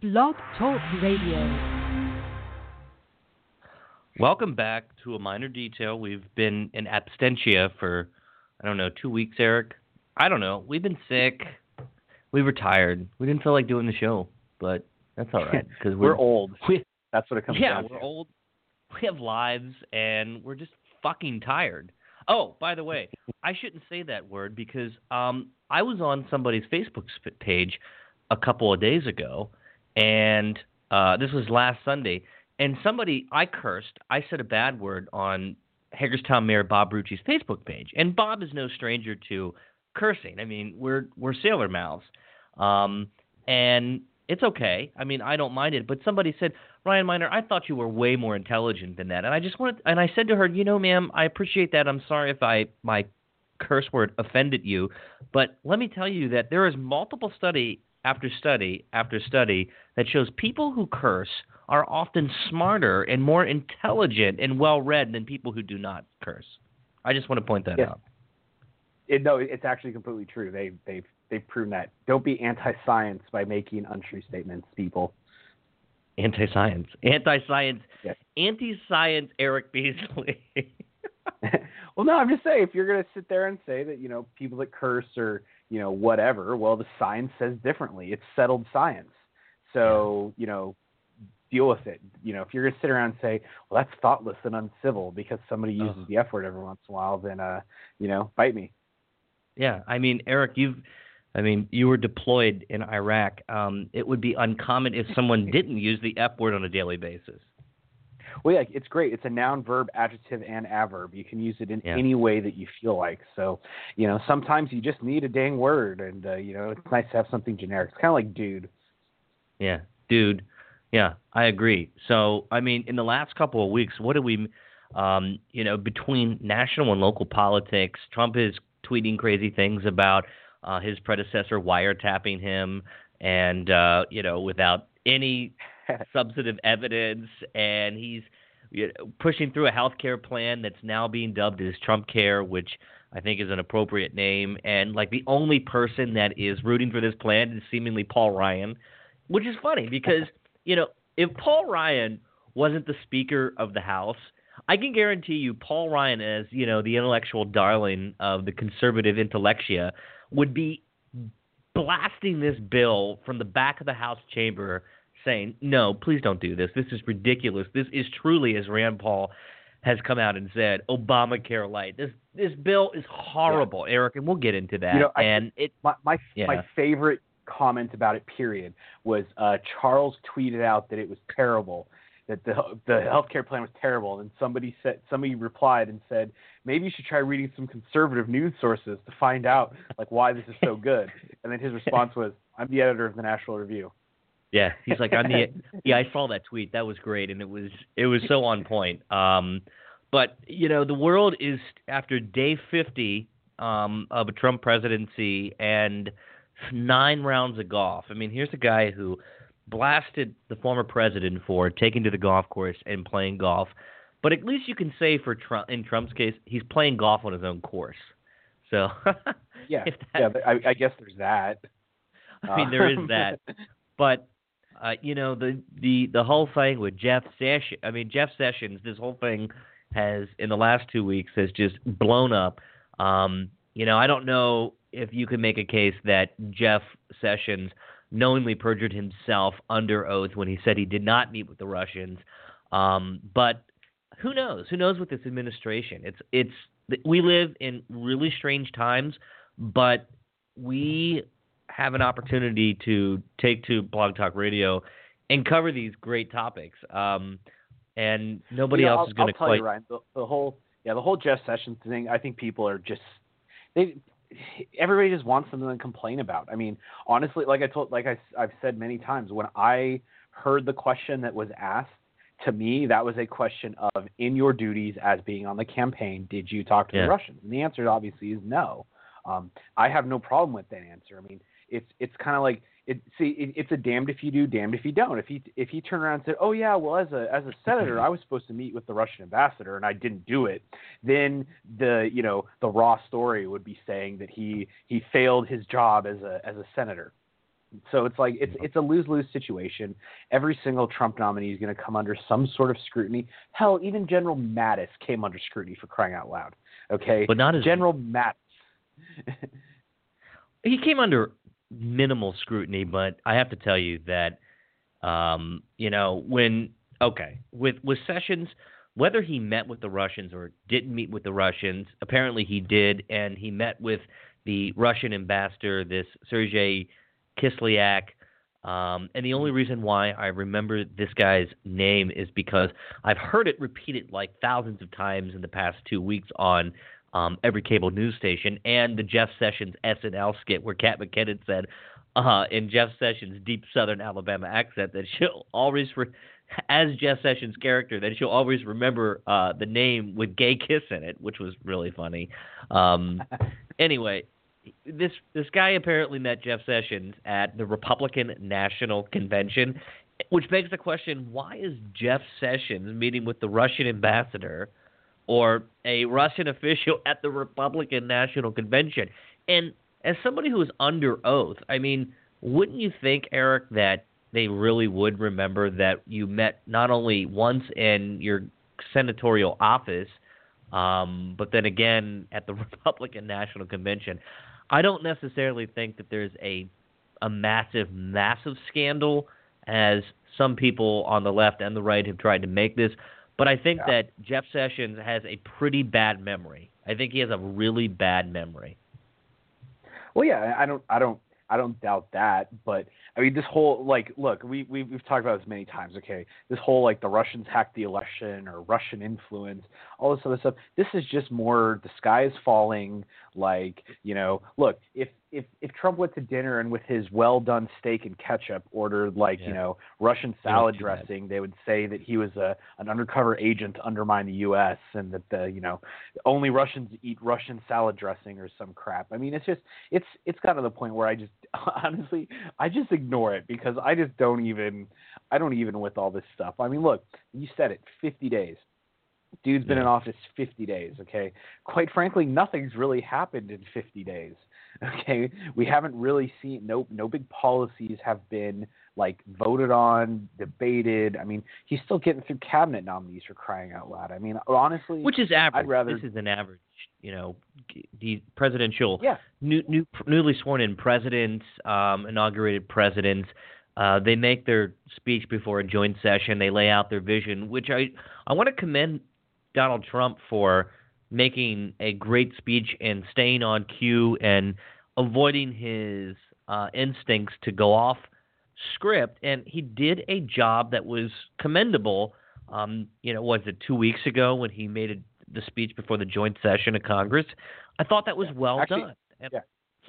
Blog Talk Radio. Welcome back to a Miner Detail. We've been in absentia for, I don't know, two weeks, Eric. I don't know. We've been sick. We were tired. We didn't feel like doing the show, but that's all right because we're, we're, old. We, that's what it comes yeah, down to. Yeah, we're old. We have lives, and we're just fucking tired. Oh, by the way, I shouldn't say that word because um, I was on somebody's Facebook page a couple of days ago, and uh, this was last Sunday, and somebody I cursed. I said a bad word on Hagerstown Mayor Bob Bruchey's Facebook page, and Bob is no stranger to cursing. I mean, we're we're sailor mouths, um, and it's okay. I mean, I don't mind it. But somebody said, Ryan Miner, I thought you were way more intelligent than that, and I just wanted, and I said to her, you know, ma'am, I appreciate that. I'm sorry if I my curse word offended you, but let me tell you that there is multiple study after study after study that shows people who curse are often smarter and more intelligent and well read than people who do not curse. I just want to point that yes. out. It, no, it's actually completely true. They they've they've proven that. Don't be anti-science by making untrue statements, people. Anti-science, anti-science, yes. anti-science. Eric Beasley. well, no, I'm just saying if you're going to sit there and say that you know people that curse or you know whatever, well, the science says differently. It's settled science. So you know, deal with it. You know, if you're going to sit around and say, well, that's thoughtless and uncivil because somebody uses the F word every once in a while, then uh, you know, bite me. Yeah, I mean, Eric, you've I mean, you were deployed in Iraq. Um, it would be uncommon if someone didn't use the F word on a daily basis. Well, yeah, it's great. It's a noun, verb, adjective, and adverb. You can use it in yeah. any way that you feel like. So, you know, sometimes you just need a dang word, and uh, you know, it's nice to have something generic. It's kind of like dude. Yeah, dude. Yeah, I agree. So, I mean, in the last couple of weeks, what do we, um, you know, between national and local politics, Trump is tweeting crazy things about uh, his predecessor wiretapping him, and uh, you know, without any substantive evidence, and he's you know, pushing through a health care plan that's now being dubbed as Trump Care, which I think is an appropriate name. And like the only person that is rooting for this plan is seemingly Paul Ryan, which is funny because you know if Paul Ryan wasn't the Speaker of the House. I can guarantee you, Paul Ryan, as you know, the intellectual darling of the conservative intellectia, would be blasting this bill from the back of the House chamber saying, no, please don't do this. This is ridiculous. This is truly, as Rand Paul has come out and said, Obamacare light. This this bill is horrible, yeah. Eric, and we'll get into that. You know, and I, it my my, yeah. my favorite comment about it, period, was uh, Charles tweeted out that it was terrible, that the the healthcare plan was terrible, and somebody said somebody replied and said maybe you should try reading some conservative news sources to find out like why this is so good. And then his response was, "I'm the editor of the National Review." Yeah, he's like, I'm the yeah. I saw that tweet. That was great, and it was it was so on point. Um, but you know, the world is after day 50 um, of a Trump presidency and nine rounds of golf. I mean, here's a guy who blasted the former president for taking to the golf course and playing golf. But at least you can say for Trump, in Trump's case, he's playing golf on his own course. So yeah, yeah, I, I guess there's that. I mean, there is that, but uh, you know the the the whole thing with Jeff Sessions. I mean, Jeff Sessions. This whole thing has in the last two weeks has just blown up. Um, you know, I don't know if you can make a case that Jeff Sessions knowingly perjured himself under oath when he said he did not meet with the Russians. Um, but who knows? Who knows with this administration? It's it's we live in really strange times, but we have an opportunity to take to Blog Talk Radio and cover these great topics. Um, and nobody you know, else I'll, is going to quite. You, Ryan, the, the whole yeah, the whole Jeff Sessions thing. I think people are just they. Everybody just wants something to complain about. I mean, honestly, like I told, like I, I've said many times, when I heard the question that was asked, to me, that was a question of in your duties as being on the campaign, did you talk to yeah. the Russians? And the answer obviously is no. Um, I have no problem with that answer. I mean, it's it's kind of like it. See, it, it's a damned if you do, damned if you don't. If he if he turned around and said, "Oh yeah, well as a as a senator, mm-hmm. I was supposed to meet with the Russian ambassador and I didn't do it," then the you know the raw story would be saying that he he failed his job as a as a senator. So it's like it's mm-hmm. it's a lose lose situation. Every single Trump nominee is going to come under some sort of scrutiny. Hell, even General Mattis came under scrutiny for crying out loud. Okay, but not as General Mattis. he came under minimal scrutiny, but I have to tell you that, um, you know, when okay with with Sessions, whether he met with the Russians or didn't meet with the Russians, apparently he did, and he met with the Russian ambassador, this Sergei Kislyak. Um, and the only reason why I remember this guy's name is because I've heard it repeated like thousands of times in the past two weeks on um, every cable news station, and the Jeff Sessions SNL skit where Kate McKinnon said, uh, in Jeff Sessions' deep Southern Alabama accent, that she'll always, re- as Jeff Sessions' character, that she'll always remember uh, the name with "gay kiss" in it, which was really funny. Um, anyway, this this guy apparently met Jeff Sessions at the Republican National Convention, which begs the question: Why is Jeff Sessions meeting with the Russian ambassador? Or a Russian official at the Republican National Convention. And as somebody who is under oath, I mean, wouldn't you think, Eric, that they really would remember that you met not only once in your senatorial office, um, but then again at the Republican National Convention? I don't necessarily think that there's a a massive, massive scandal as some people on the left and the right have tried to make this. But I think yeah. that Jeff Sessions has a pretty bad memory. I think he has a really bad memory. Well, yeah, I don't, I don't, I don't doubt that. But I mean, this whole like, look, we, we we've talked about this many times. Okay, this whole like the Russians hacked the election or Russian influence, all this other stuff. This is just more the sky is falling. Like, you know, look, if if if Trump went to dinner and with his well done steak and ketchup ordered like yeah. you know Russian salad dressing, that. they would say that he was a an undercover agent to undermine the U.S. and that the you know only Russians eat Russian salad dressing or some crap. I mean, it's just it's it's gotten to the point where I just honestly I just ignore it because I just don't even I don't even with all this stuff. I mean, look, you said it, 50 days. Dude's been yeah. in office 50 days, okay? Quite frankly, nothing's really happened in 50 days. Okay, we haven't really seen no no big policies have been like voted on, debated. I mean, he's still getting through cabinet nominees for crying out loud. I mean, honestly, which is average. I'd rather this is an average, you know, the presidential, yeah, new, new newly sworn in presidents, um, inaugurated presidents. Uh, they make their speech before a joint session. They lay out their vision, which I I want to commend Donald Trump for making a great speech and staying on cue and avoiding his uh, instincts to go off script. And he did a job that was commendable. Um, you know, was it two weeks ago when he made a, the speech before the joint session of Congress? I thought that was well Actually, done. And, yeah.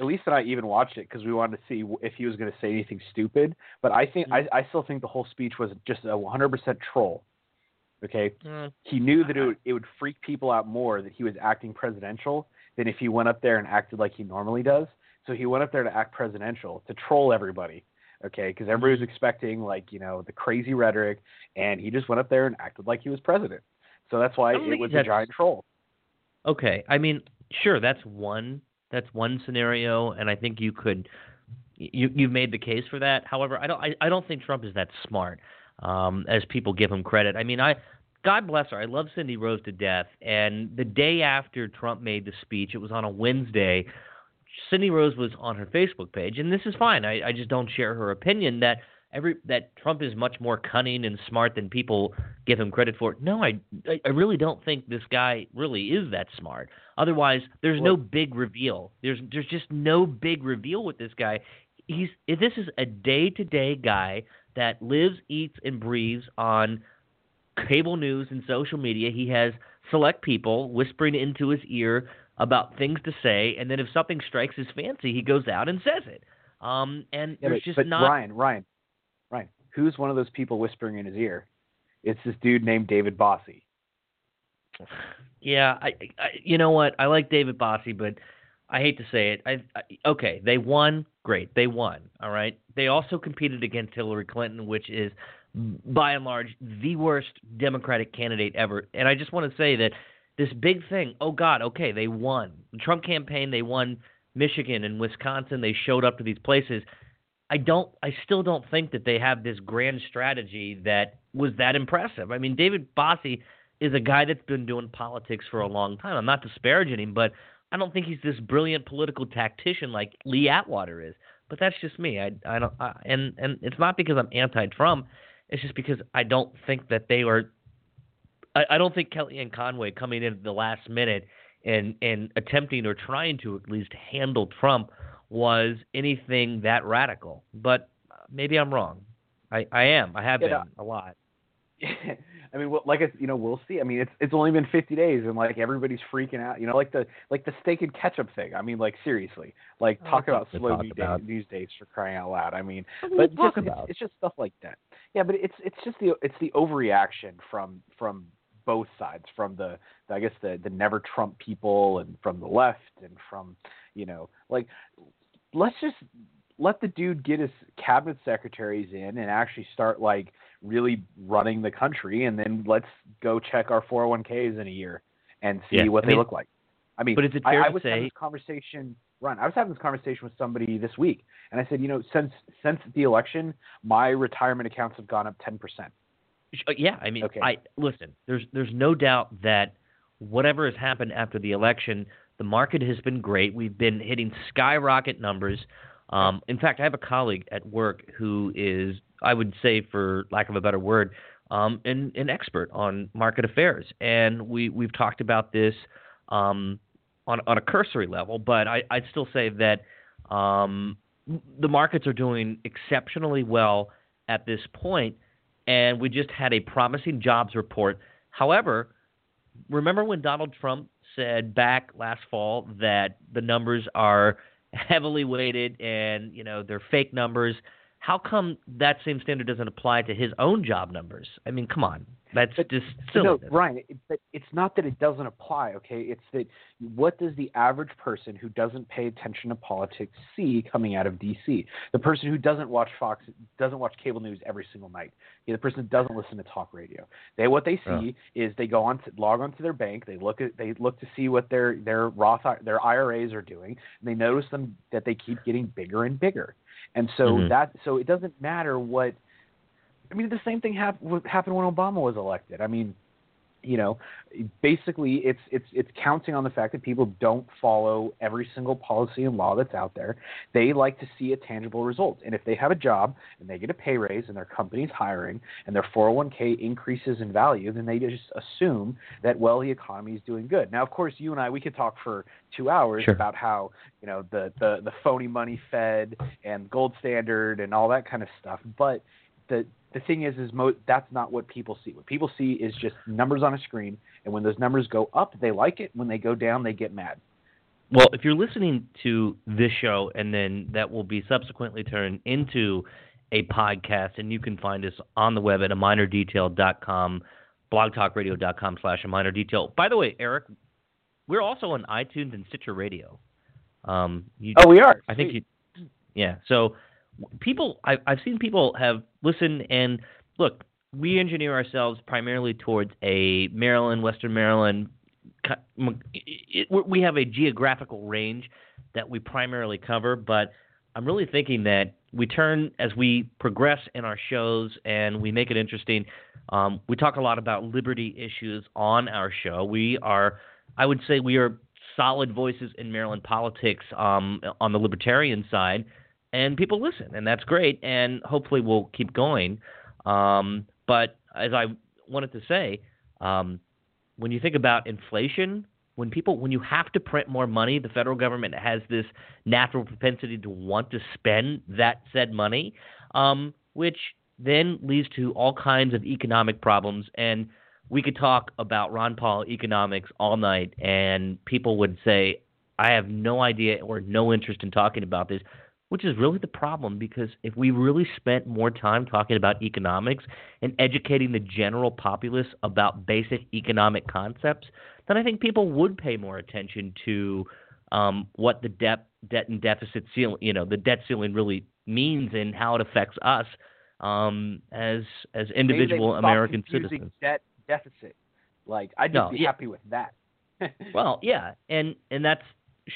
Elise and I even watched it because we wanted to see if he was going to say anything stupid. But I think mm-hmm. I, I still think the whole speech was just a 100% troll. Okay, mm. he knew that it would, it would freak people out more that he was acting presidential than if he went up there and acted like he normally does. So he went up there to act presidential to troll everybody. Okay, because everybody was expecting like you know the crazy rhetoric, and he just went up there and acted like he was president. So that's why it was a giant troll. Okay, I mean, sure, that's one that's one scenario, and I think you could you you've made the case for that. However, I don't I, I don't think Trump is that smart um, as people give him credit. I mean, I God bless her. I love Cindy Rose to death. And the day after Trump made the speech, it was on a Wednesday. Cindy Rose was on her Facebook page, and this is fine. I, I just don't share her opinion that every that Trump is much more cunning and smart than people give him credit for. No, I I really don't think this guy really is that smart. Otherwise, there's no big reveal. There's there's just no big reveal with this guy. He's this is a day to day guy that lives, eats, and breathes on cable news and social media. He has select people whispering into his ear about things to say, and then if something strikes his fancy, he goes out and says it. Um, and yeah, there's but, just but not. Ryan, Ryan, Ryan. Who's one of those people whispering in his ear? It's this dude named David Bossie. Yeah, I, I you know what? I like David Bossie, but I hate to say it. I, I okay, they won. Great, they won. All right. They also competed against Hillary Clinton, which is by and large the worst Democratic candidate ever. And I just want to say that this big thing. Oh God, okay, they won. The Trump campaign, they won Michigan and Wisconsin. They showed up to these places. I don't I still don't think that they have this grand strategy that was that impressive. I mean, David Bossie is a guy that's been doing politics for a long time. I'm not disparaging him, but I don't think he's this brilliant political tactician like Lee Atwater is. But that's just me. I I don't I, and and it's not because I'm anti-Trump. It's just because I don't think that they are. I, I don't think Kellyanne Conway coming in at the last minute and and attempting or trying to at least handle Trump was anything that radical. But maybe I'm wrong. I, I am. I have Yeah, been no. a lot. I mean, well, like I, you know, we'll see. I mean, it's it's only been 50 days, and like everybody's freaking out. You know, like the like the steak and ketchup thing. I mean, like seriously, like Oh, talk about slow talk news, about. Day, news days for crying out loud. I mean, but just? It's, it's just stuff like that. Yeah, but it's it's just the it's the overreaction from from both sides, from the, the I guess the the never Trump people, and from the left, and from you know like let's just let the dude get his cabinet secretaries in and actually start like really running the country and then let's go check our 401ks in a year and see Yeah, what I they mean- look like. I mean, but is it fair I to was having say- this conversation, run? I was having this conversation with somebody this week and I said, you know, since since the election, my retirement accounts have gone up 10%. Uh, Yeah, I mean, Okay. I listen. There's there's no doubt that whatever has happened after the election, the market has been great. We've been hitting skyrocket numbers. Um, in fact, I have a colleague at work who is, I would say, for lack of a better word, um, an, an expert on market affairs, and we we've talked about this um, on on a cursory level, but I, I'd still say that um, the markets are doing exceptionally well at this point and we just had a promising jobs report. However, remember when Donald Trump said back last fall that the numbers are heavily weighted and you know they're fake numbers? How come that same standard doesn't apply to his own job numbers? I mean, come on, that's But- just no, Ryan, it, but it's not that it doesn't apply, okay? It's that what does the average person who doesn't pay attention to politics see coming out of D.C.? The person who doesn't watch Fox, doesn't watch cable news every single night. Okay, the person who doesn't listen to talk radio. They what they see is they go on to log onto their bank. They look at they look to see what their their Roth their IRAs are doing, and they notice them that they keep getting bigger and bigger. And so Mhm. that so it doesn't matter what I mean, the same thing hap- happened when Obama was elected. I mean, you know, basically, it's it's it's counting on the fact that people don't follow every single policy and law that's out there. They like to see a tangible result, and if they have a job and they get a pay raise and their company's hiring and their 401k increases in value, then they just assume that well, the economy is doing good. Now, of course, you and I we could talk for two hours Sure. about how you know the the the phony money Fed and gold standard and all that kind of stuff, but the the thing is, is mo- that's not what people see. What people see is just numbers on a screen, and when those numbers go up, they like it. When they go down, they get mad. Well, if you're listening to this show and then that will be subsequently turned into a podcast, and you can find us on the web at a minerdetail.com, blogtalkradio.com slash a Miner Detail. By the way, Eric, we're also on iTunes and Stitcher Radio. Um, you, Oh, we are. I think you, yeah. So people, I, I've seen people have listened and look. We engineer ourselves primarily towards a Maryland, Western Maryland. We have a geographical range that we primarily cover, but I'm really thinking that we turn as we progress in our shows and we make it interesting. Um, we talk a lot about liberty issues on our show. We are, I would say, we are solid voices in Maryland politics um, on the libertarian side, and people listen, and that's great. And hopefully, we'll keep going. Um, but as I wanted to say, um, when you think about inflation, when people, when you have to print more money, the federal government has this natural propensity to want to spend that said money, um, which then leads to all kinds of economic problems. And we could talk about Ron Paul economics all night, and people would say, I have no idea or no interest in talking about this, which is really the problem because if we really spent more time talking about economics and educating the general populace about basic economic concepts, then I think people would pay more attention to um, what the debt, debt and deficit ceiling, you know, the debt ceiling really means and how it affects us um, as as individual American citizens. Debt deficit. Like I'd just No, be yeah. happy with that. Well, yeah, and and that's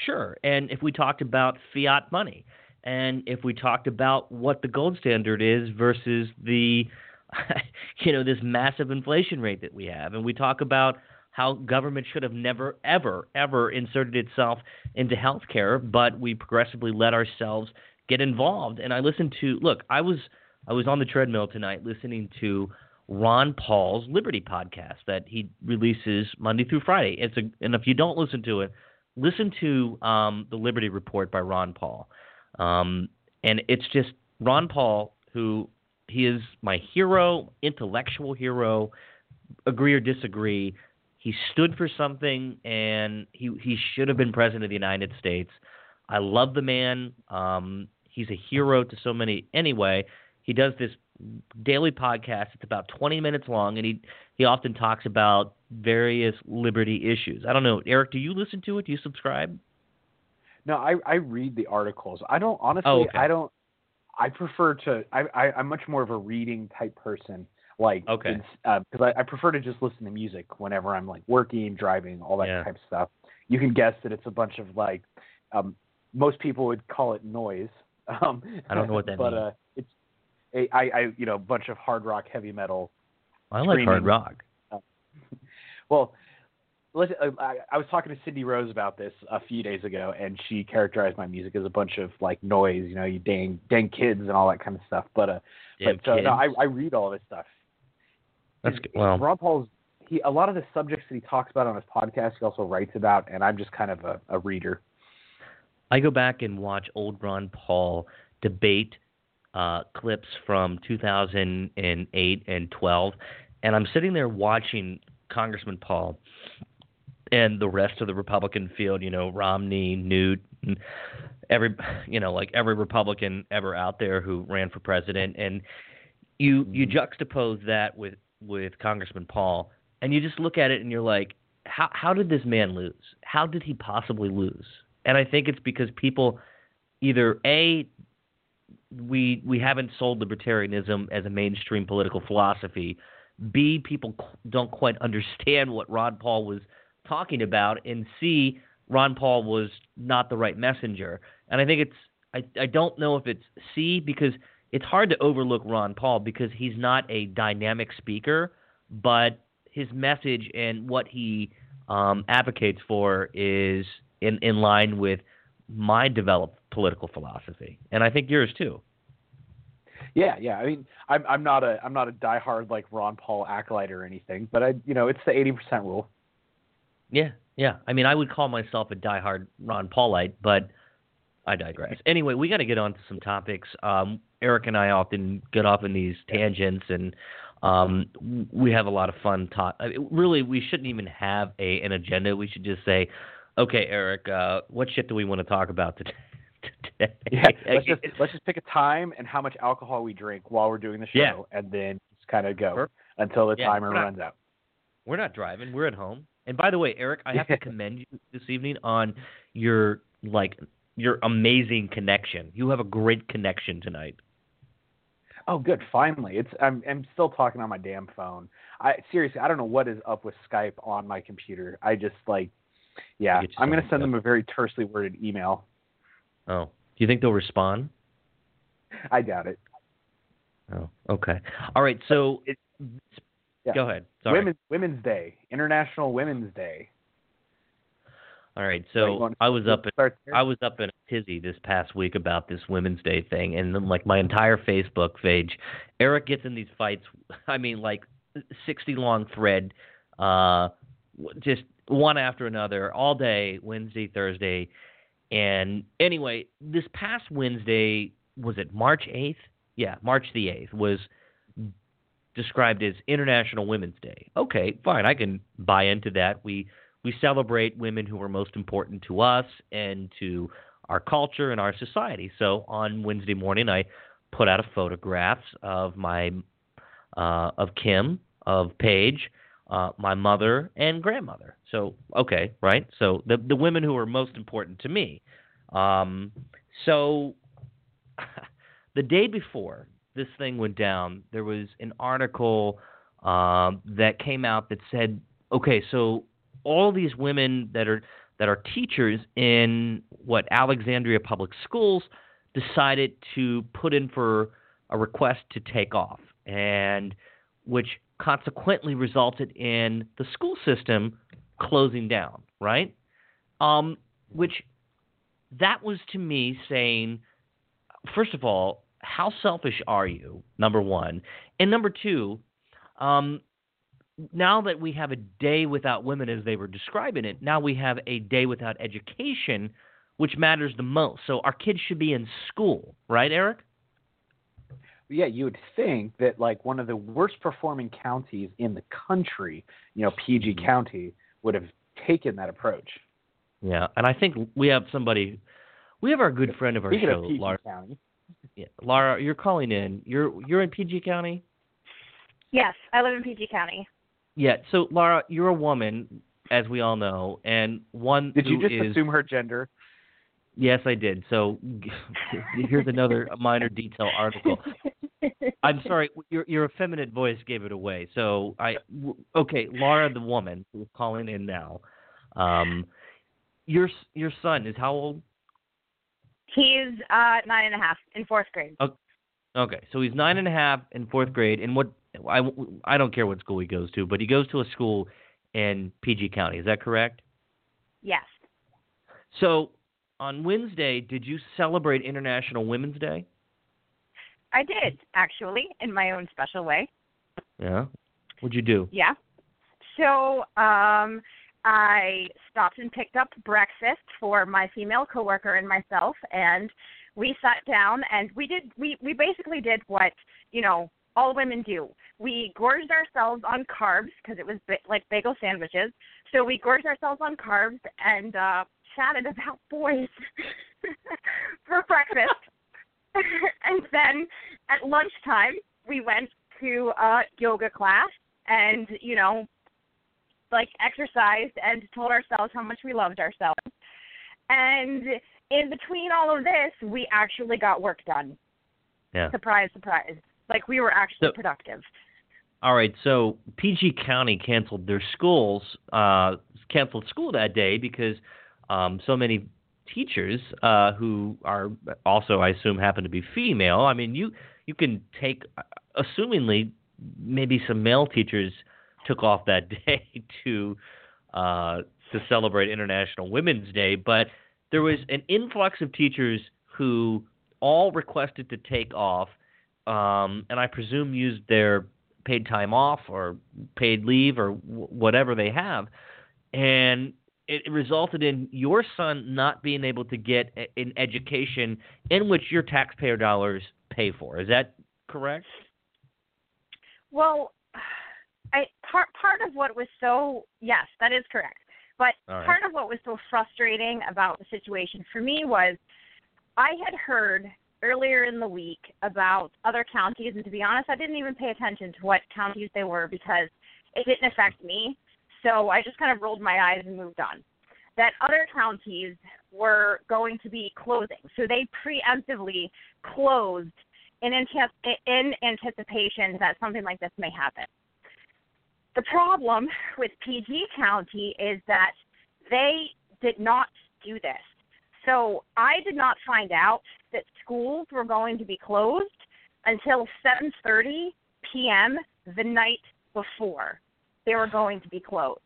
sure. And if we talked about fiat money, and if we talked about what the gold standard is versus the you know this massive inflation rate that we have and we talk about how government should have never ever ever inserted itself into healthcare but we progressively let ourselves get involved and i listened to look i was i was on the treadmill tonight listening to Ron Paul's Liberty podcast that he releases Monday through Friday. It's a, and if you don't listen to it, listen to um, the Liberty Report by Ron Paul. Um, and it's just Ron Paul, who he is my hero, intellectual hero. Agree or disagree, he stood for something, and he he should have been president of the United States. I love the man. Um, he's a hero to so many. Anyway, he does this daily podcast. It's about 20 minutes long, and he he often talks about various liberty issues. I don't know, Eric. Do you listen to it? Do you subscribe? No, I I read the articles. I don't honestly. Oh, okay. I don't. I prefer to. I, I I'm much more of a reading type person. Like Okay. because I, I prefer to just listen to music whenever I'm like working, driving, all that Yeah. type of stuff. You can guess that it's a bunch of like. Um, most people would call it noise. Um, I don't know what that but, means. uh, it's a, I, I you know a bunch of hard rock, heavy metal, I like hard rock. Well, let's, uh, I, I was talking to Cindy Rose about this a few days ago, and she characterized my music as a bunch of like noise, you know, you dang dang kids and all that kind of stuff. But uh, but uh, no, I. I read all this stuff. That's good. Well, Ron Paul's he a lot of the subjects that he talks about on his podcast, he also writes about, and I'm just kind of a, a reader. I go back and watch old Ron Paul debate uh, clips from 2008 and 12, and I'm sitting there watching Congressman Paul and the rest of the Republican field. You know, Romney, Newt, and every you know like every Republican ever out there who ran for president, and you you mm-hmm. juxtapose that with with Congressman Paul, and you just look at it and you're like, how how did this man lose? How did he possibly lose? And I think it's because people either a we we haven't sold libertarianism as a mainstream political philosophy. B people don't quite understand what Ron Paul was talking about, and see Ron Paul was not the right messenger. And I think it's I I don't know if it's C because it's hard to overlook Ron Paul because he's not a dynamic speaker, but his message and what he um, advocates for is in, in line with my developed political philosophy, and I think yours too. Yeah, yeah. I mean, I'm I'm not a I'm not a diehard like Ron Paul acolyte or anything, but I you know it's the eighty percent rule. Yeah, yeah. I mean, I would call myself a diehard Ron Paulite, but I digress. Anyway, we got to get on to some topics. Um, Eric and I often get off in these tangents, and um, we have a lot of fun. Talk. I mean, really, we shouldn't even have a an agenda. We should just say, "Okay, Eric, uh, what shit do we want to talk about today?" today? Yeah, let's just let's just pick a time and how much alcohol we drink while we're doing the show, Yeah. and then just kind of go Perfect. until the Yeah, timer not- runs out. We're not driving. We're at home. And by the way, Eric, I have to commend you this evening on your like your amazing connection. You have a great connection tonight. Oh, good. Finally, it's I'm I'm still talking on my damn phone. I seriously, I don't know what is up with Skype on my computer. I just like, yeah, I'm gonna send them a very tersely worded email. Oh, do you think they'll respond? I doubt it. Oh, okay. All right. So It- yeah. go ahead. Sorry. Women's Women's Day, International Women's Day. All right. So you So want- I was up. In, I was up in a tizzy this past week about this Women's Day thing, and then like my entire Facebook page, Eric gets in these fights. I mean, like sixty long thread, uh, just one after another all day, Wednesday, Thursday, and anyway, this past Wednesday was it March eighth? Yeah, March the eighth was described as International Women's Day. Okay, fine, I can buy into that. We we celebrate women who are most important to us and to our culture and our society. So on Wednesday morning, I put out a photographs of my uh, of Kim, of Paige, uh, my mother, and grandmother. So okay, right? So the the women who are most important to me. Um, so the day before this thing went down, there was an article um, that came out that said, okay, so all these women that are that are teachers in what Alexandria Public Schools decided to put in for a request to take off, and which consequently resulted in the school system closing down, right? Um, which that was to me saying, first of all, how selfish are you? Number one, and number two, um, now that we have a day without women as they were describing it, now we have a day without education, which matters the most. So our kids should be in school, right, Eric? Yeah, you would think that like one of the worst performing counties in the country, you know, PG Mhm. County, would have taken that approach. Yeah, and I think we have somebody. We have our good friend of our Speaking show, of PG Laura. County, Yeah, Laura, you're calling in. You're you're in PG County. Yes, I live in PG County. Yeah. So Laura, you're a woman, as we all know, and one did you just is- assume her gender? Yes, I did. So here's another Miner Detail article. I'm sorry, your your effeminate voice gave it away. So I w- okay, Laura, the woman who's calling in now. Um, your your son is how old? He's uh nine and a half in fourth grade. Okay, so he's nine and a half in fourth grade, and what I I don't care what school he goes to, but he goes to a school in PG County. Is that correct? Yes. So on Wednesday, did you celebrate International Women's Day? I did, actually, in my own special way. Yeah. What'd you do? Yeah. So, um I stopped and picked up breakfast for my female coworker and myself and we sat down and we did we we basically did what, you know, all women do. We gorged ourselves on carbs because it was ba- like bagel sandwiches. So we gorged ourselves on carbs and uh chatted about boys for breakfast. and then at lunchtime we went to a yoga class and you know like exercised and told ourselves how much we loved ourselves and in between all of this we actually got work done Yeah. surprise surprise like we were actually So- productive All right, so PG County canceled their schools, uh, canceled school that day because um, so many teachers uh, who are also, I assume, happen to be female. I mean, you you can take, assumingly, maybe some male teachers took off that day to uh, to celebrate International Women's Day, but there was an influx of teachers who all requested to take off, um, and I presume used their paid time off or paid leave or w- whatever they have, and it resulted in your son not being able to get a- an education in which your taxpayer dollars pay for. Is that correct? well part part of what was so yes that is correct but right. part of what was so frustrating about the situation for me was I had heard earlier in the week about other counties, and to be honest, I didn't even pay attention to what counties they were because it didn't affect me. So I just kind of rolled my eyes and moved on. That other counties were going to be closing, so they preemptively closed in, in anticipation that something like this may happen. The problem with PG County is that they did not do this. So I did not find out that schools were going to be closed until 7:30 p.m. the night before they were going to be closed.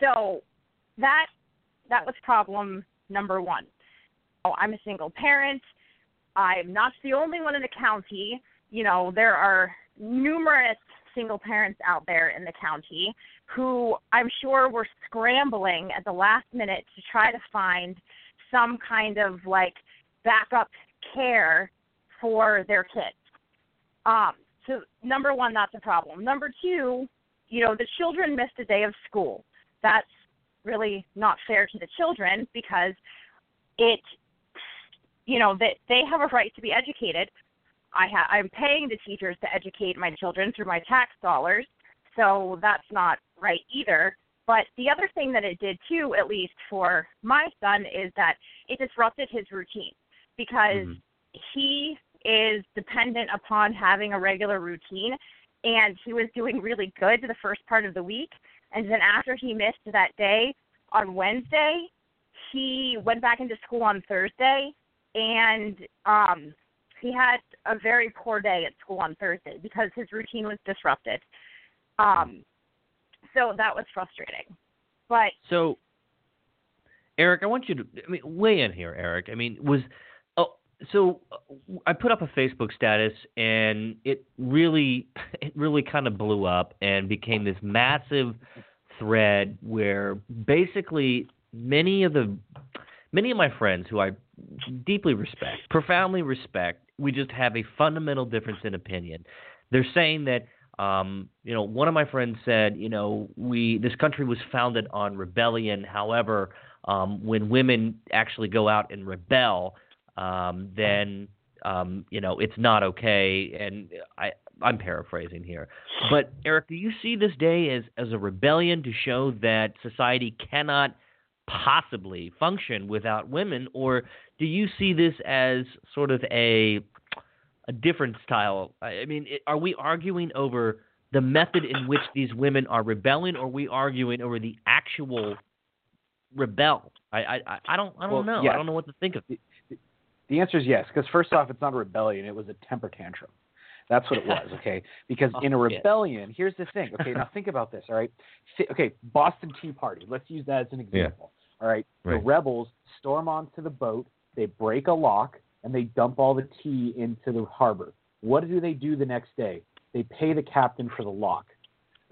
So that that was problem number 1. Oh, I'm a single parent. I'm not the only one in the county. You know, there are numerous single parents out there in the county who I'm sure were scrambling at the last minute to try to find some kind of like backup care for their kids. Um, so number one, that's a problem. Number two, you know, the children missed a day of school. That's really not fair to the children because it, you know, that they have a right to be educated. I ha- I'm paying the teachers to educate my children through my tax dollars, so that's not right either. But the other thing that it did too, at least for my son, is that it disrupted his routine because Mhm. he is dependent upon having a regular routine and he was doing really good the first part of the week and then after he missed that day on Wednesday, he went back into school on Thursday and um, he had a very poor day at school on Thursday because his routine was disrupted. Um, so that was frustrating. But so, Eric, I want you to I mean, weigh in here, Eric. I mean, was oh, so I put up a Facebook status, and it really, it really kind of blew up and became this massive thread where basically many of the many of my friends who I deeply respect, profoundly respect, we just have a fundamental difference in opinion. They're saying that um, you know, one of my friends said, you know, we this country was founded on rebellion. However, um, when women actually go out and rebel, um, then um, you know it's not okay. And I I'm paraphrasing here, but Eric, do you see this day as as a rebellion to show that society cannot possibly function without women, or do you see this as sort of a a different style? I mean, are we arguing over the method in which these women are rebelling, or are we arguing over the actual rebel? I I, I don't I don't well, know. Yes. I don't know what to think of. The, the answer is yes, because first off, it's not a rebellion; it was a temper tantrum. That's what it was, okay? Because oh, in a Oh, shit. rebellion, here's the thing. Okay, now think about this, all right? Okay, Boston Tea Party. Let's use that as an Yeah. example. All right. The rebels storm onto the boat, they break a lock, and they dump all the tea into the harbor. What do they do the next day? They pay the captain for the lock.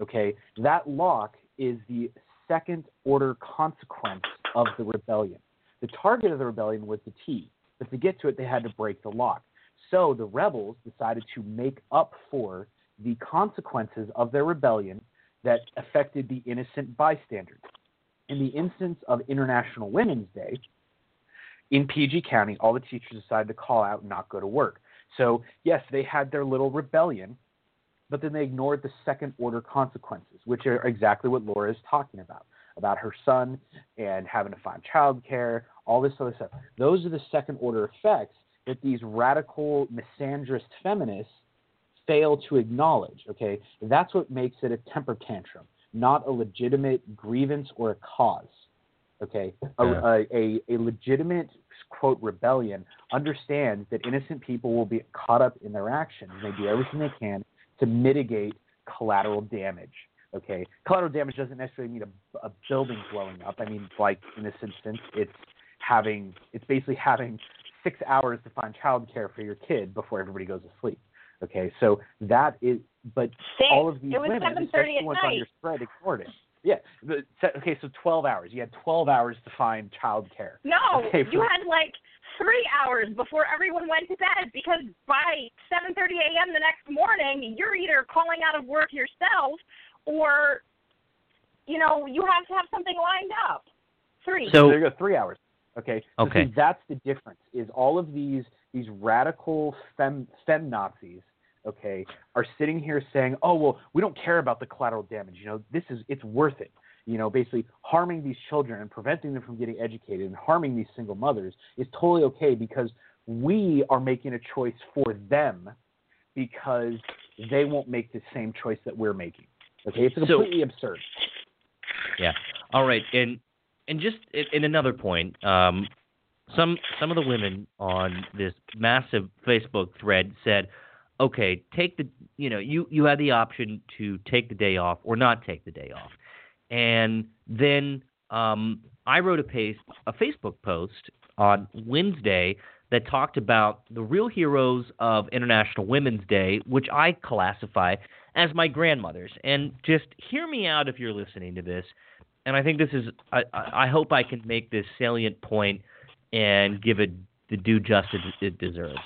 Okay? That lock is the second order consequence of the rebellion. The target of the rebellion was the tea, but to get to it, they had to break the lock. So the rebels decided to make up for the consequences of their rebellion that affected the innocent bystanders. In the instance of International Women's Day, in PG County, all the teachers decided to call out and not go to work. So, yes, they had their little rebellion, but then they ignored the second order consequences, which are exactly what Laura is talking about about her son and having to find childcare, all this other stuff. Those are the second order effects that these radical misandrist feminists fail to acknowledge. Okay, that's what makes it a temper tantrum, not a legitimate grievance or a cause. Okay, a, Yeah. a, a, a legitimate quote rebellion understands that innocent people will be caught up in their actions. They do everything they can to mitigate collateral damage. Okay, collateral damage doesn't necessarily mean a, a building blowing up. I mean, like in this instance, it's having it's basically having six hours to find childcare for your kid before everybody goes to sleep. Okay, so that is, but Same. all of these it was women, seven especially thirty at ones on your spread, ignored it. Yeah. But, okay, so 12 hours. You had 12 hours to find childcare. No, Okay, you had like three hours before everyone went to bed because by 7:30 a.m. the next morning, you're either calling out of work yourself or, you know, you have to have something lined up. Three. So- there you go, three hours. Okay. So Okay. see, that's the difference. Is all of these these radical fem fem Nazis, okay, are sitting here saying, oh well, we don't care about the collateral damage. You know, this is it's worth it. You know, basically harming these children and preventing them from getting educated and harming these single mothers is totally okay because we are making a choice for them because they won't make the same choice that we're making. Okay, it's So- completely absurd. Yeah. All right. And and just in, in another point, um, some some of the women on this massive Facebook thread said, "Okay, take the you know you you had the option to take the day off or not take the day off," and then um, I wrote a paste a Facebook post on Wednesday that talked about the real heroes of International Women's Day, which I classify as my grandmothers. And just hear me out if you're listening to this. And I think this is, I, I hope I can make this salient point and give it the due justice it deserves.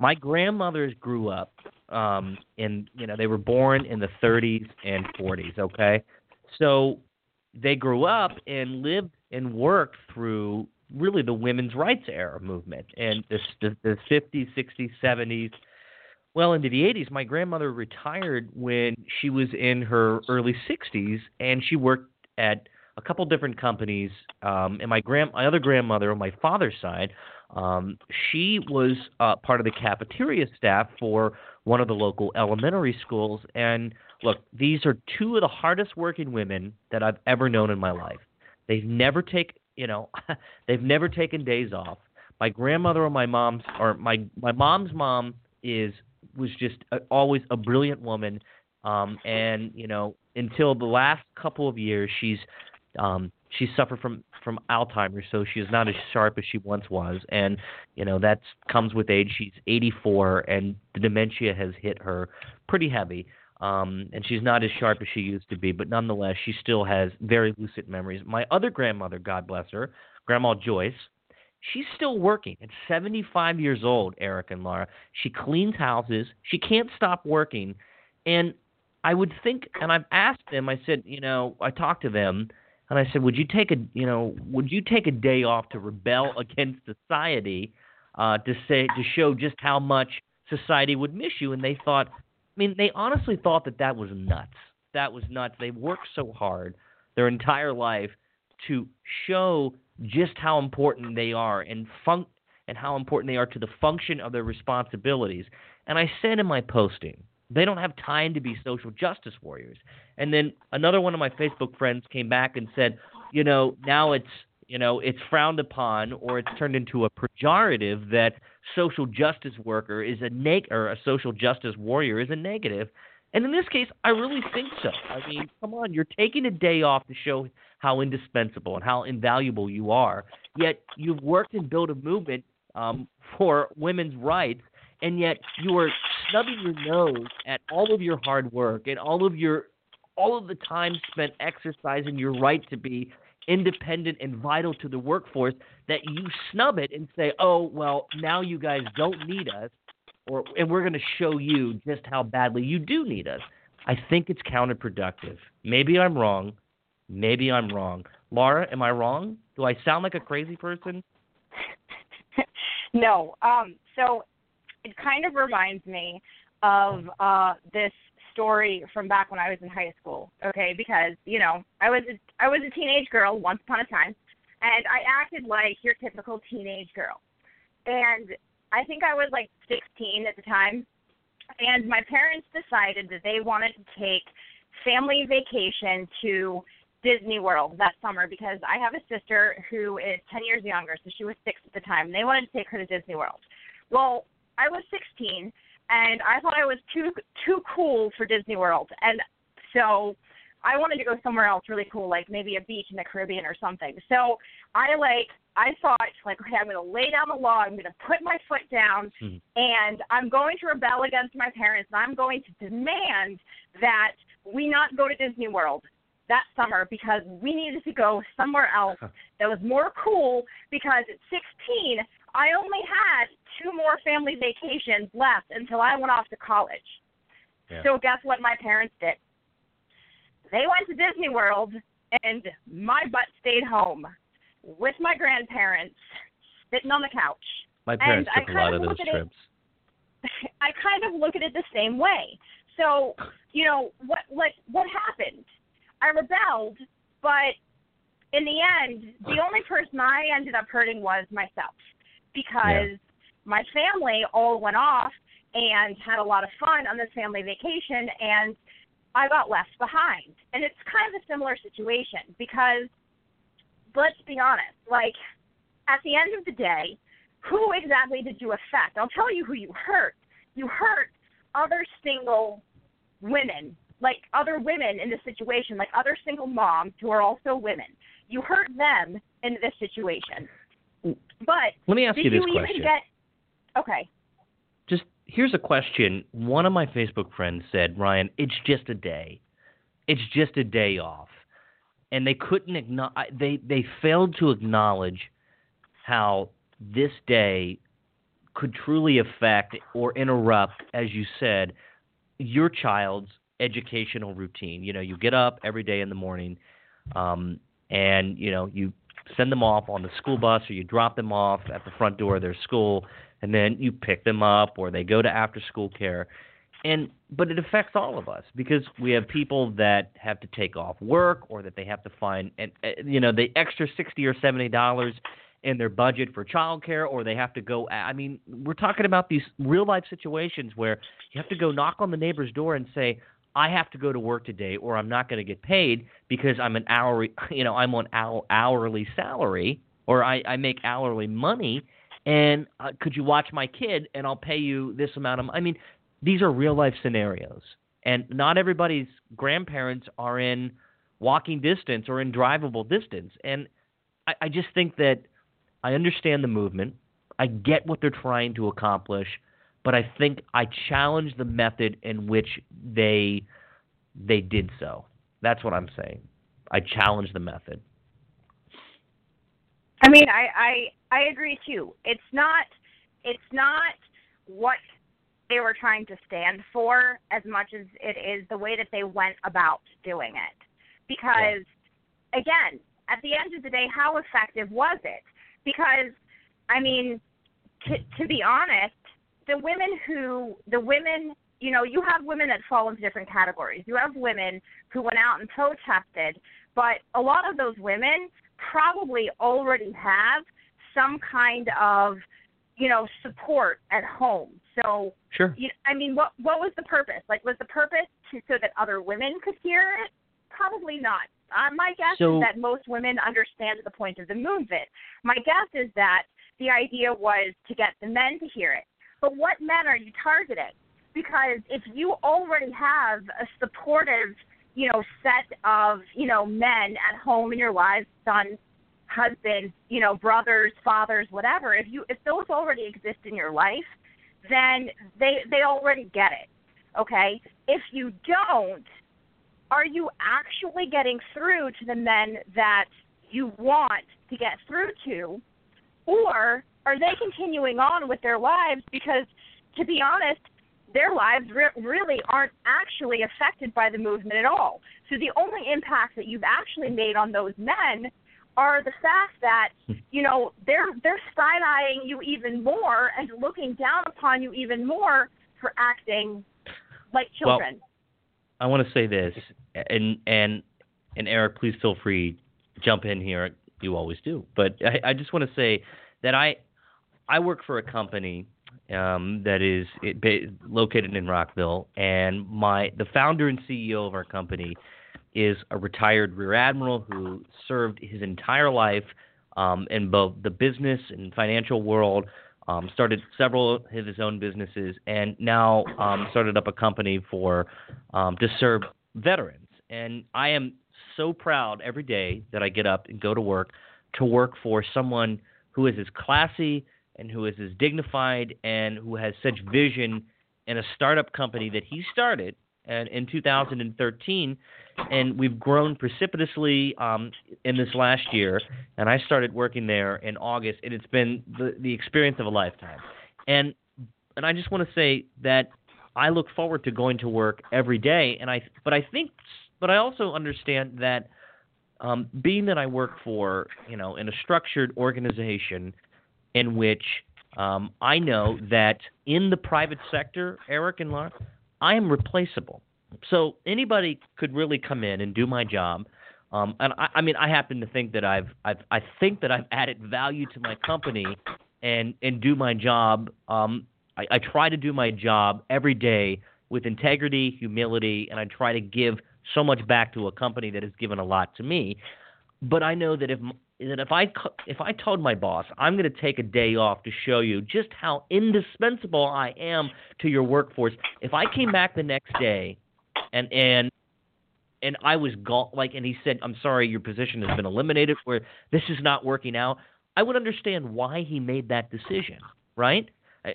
My grandmothers grew up, um, in, you know, they were born in the 30s and 40s, okay? So they grew up and lived and worked through really the women's rights era movement and the, the, the 50s, 60s, 70s, well into the 80s. My grandmother retired when she was in her early 60s, and she worked at a couple different companies. Um, and my grand, my other grandmother on my father's side, um, she was uh, part of the cafeteria staff for one of the local elementary schools. And look, these are two of the hardest working women that I've ever known in my life. They've never take, you know, they've never taken days off. my grandmother or my mom's or my my mom's mom is was just a, always a brilliant woman um and you know until the last couple of years she's um she suffered from from Alzheimer's so she is not as sharp as she once was and you know that comes with age she's 84 and the dementia has hit her pretty heavy um and she's not as sharp as she used to be but nonetheless she still has very lucid memories my other grandmother god bless her grandma Joyce She's still working at 75 years old, Eric and Laura. She cleans houses. She can't stop working. And I would think, and I've asked them, I said, you know, I talked to them, and I said, would you take a, you know, would you take a day off to rebel against society, uh, to say, to show just how much society would miss you? And they thought, I mean, they honestly thought that that was nuts. That was nuts. They worked so hard their entire life to show just how important they are and fun- and how important they are to the function of their responsibilities. And I said in my posting, they don't have time to be social justice warriors. And then another one of my Facebook friends came back and said, you know, now it's you know it's frowned upon or it's turned into a pejorative that social justice worker is a neg or a social justice warrior is a negative. And in this case, I really think so. I mean, come on, you're taking a day off to show how indispensable and how invaluable you are. Yet you've worked and built a movement um, for women's rights, and yet you are snubbing your nose at all of your hard work and all of your all of the time spent exercising your right to be independent and vital to the workforce that you snub it and say, "Oh, well, now you guys don't need us." Or, and we're going to show you just how badly you do need us. I think it's counterproductive. Maybe I'm wrong. Maybe I'm wrong. Laura, am I wrong? Do I sound like a crazy person? no. Um, so it kind of reminds me of uh, this story from back when I was in high school. Okay, because you know I was a, I was a teenage girl once upon a time, and I acted like your typical teenage girl. And I think I was like 16 at the time, and my parents decided that they wanted to take family vacation to Disney World that summer because I have a sister who is 10 years younger, so she was six at the time. And They wanted to take her to Disney World. Well, I was 16, and I thought I was too too cool for Disney World, and so I wanted to go somewhere else really cool, like maybe a beach in the Caribbean or something. So I like I thought like okay, I'm gonna lay down the law, I'm gonna put my foot down Hmm. and I'm going to rebel against my parents and I'm going to demand that we not go to Disney World that summer because we needed to go somewhere else that was more cool because at 16 I only had two more family vacations left until I went off to college. Yeah. So guess what my parents did? They went to Disney World and my butt stayed home with my grandparents sitting on the couch. My parents I took a kind lot of of those at it- trips. I kind of look at it the same way. So, you know, what like what happened? I rebelled, but in the end, the only person I ended up hurting was myself because my family all went off and had a lot of fun on this family vacation and I got left behind. And it's kind of a similar situation because let's be honest, like at the end of the day, who exactly did you affect? I'll tell you who you hurt. You hurt other single women, like other women in this situation, like other single moms who are also women. You hurt them in this situation. But Let me ask you this you question. get okay? Just here's a question. One of my Facebook friends said, Ryan, it's just a day. It's just a day off. And they couldn't acknowledge, they, they failed to acknowledge how this day could truly affect or interrupt, as you said, your child's educational routine. You know, you get up every day in the morning, um, and you know you send them off on the school bus, or you drop them off at the front door of their school, and then you pick them up, or they go to after-school care. And but it affects all of us because we have people that have to take off work, or that they have to find, and uh, you know, the extra sixty or seventy dollars in their budget for childcare, or they have to go. I mean, we're talking about these real life situations where you have to go knock on the neighbor's door and say, "I have to go to work today, or I'm not going to get paid because I'm an hourly, you know, I'm on hour, hourly salary, or I, I make hourly money." and uh, could you watch my kid and I'll pay you this amount of I mean these are real life scenarios. And not everybody's grandparents are in walking distance or in drivable distance. And I, I just think that I understand the movement. I get what they're trying to accomplish but I think I challenge the method in which they they did so that's what I'm saying I challenge the method I mean, I, I I agree too. It's not it's not what they were trying to stand for as much as it is the way that they went about doing it. Because yeah. again, at the end of the day, how effective was it? Because I mean, to to be honest, the women who the women you know, you have women that fall into different categories. You have women who went out and protested, but a lot of those women probably already have some kind of you know support at home. So sure. you, i mean what what was the purpose? Like was the purpose to so that other women could hear it? Probably not. Uh, my guess so, is that most women understand the point of the movement. My guess is that the idea was to get the men to hear it but what men are you targeting because if you already have a supportive you know, set of, you know, men at home in your lives, sons, husbands, you know, brothers, fathers, whatever, if you if those already exist in your life, then they they already get it. Okay? If you don't, are you actually getting through to the men that you want to get through to? Or are they continuing on with their lives because to be honest, their lives re- really aren't actually affected by the movement at all. So the only impact that you've actually made on those men are the fact that hmm. you know they're they're side eyeing you even more and looking down upon you even more for acting like children. Well, I want to say this, and and and Eric, please feel free jump in here. You always do, but I, I just want to say that I I work for a company um, that is it, located in Rockville, and my the founder and CEO of our company is a retired rear admiral who served his entire life um, in both the business and financial world. Um, started several of his own businesses, and now um, started up a company for um, to serve veterans. And I am so proud every day that I get up and go to work to work for someone who is as classy and who is as dignified and who has such vision in a startup company that he started and in 2013 and we've grown precipitously um, in this last year and i started working there in august and it's been the, the experience of a lifetime. And and i just want to say that i look forward to going to work every day and i but i think but i also understand that um, being that i work for you know in a structured organization in which um, I know that in the private sector, Eric and Laura, I am replaceable. So anybody could really come in and do my job. Um, and I, I mean, I happen to think that I've, I've, I think that I've added value to my company, and and do my job. Um, I, I try to do my job every day with integrity, humility, and I try to give so much back to a company that has given a lot to me. But I know that if that if I if I told my boss I'm going to take a day off to show you just how indispensable I am to your workforce, if I came back the next day and and and I was gone, like, and he said, "I'm sorry, your position has been eliminated. Where this is not working out," I would understand why he made that decision, right?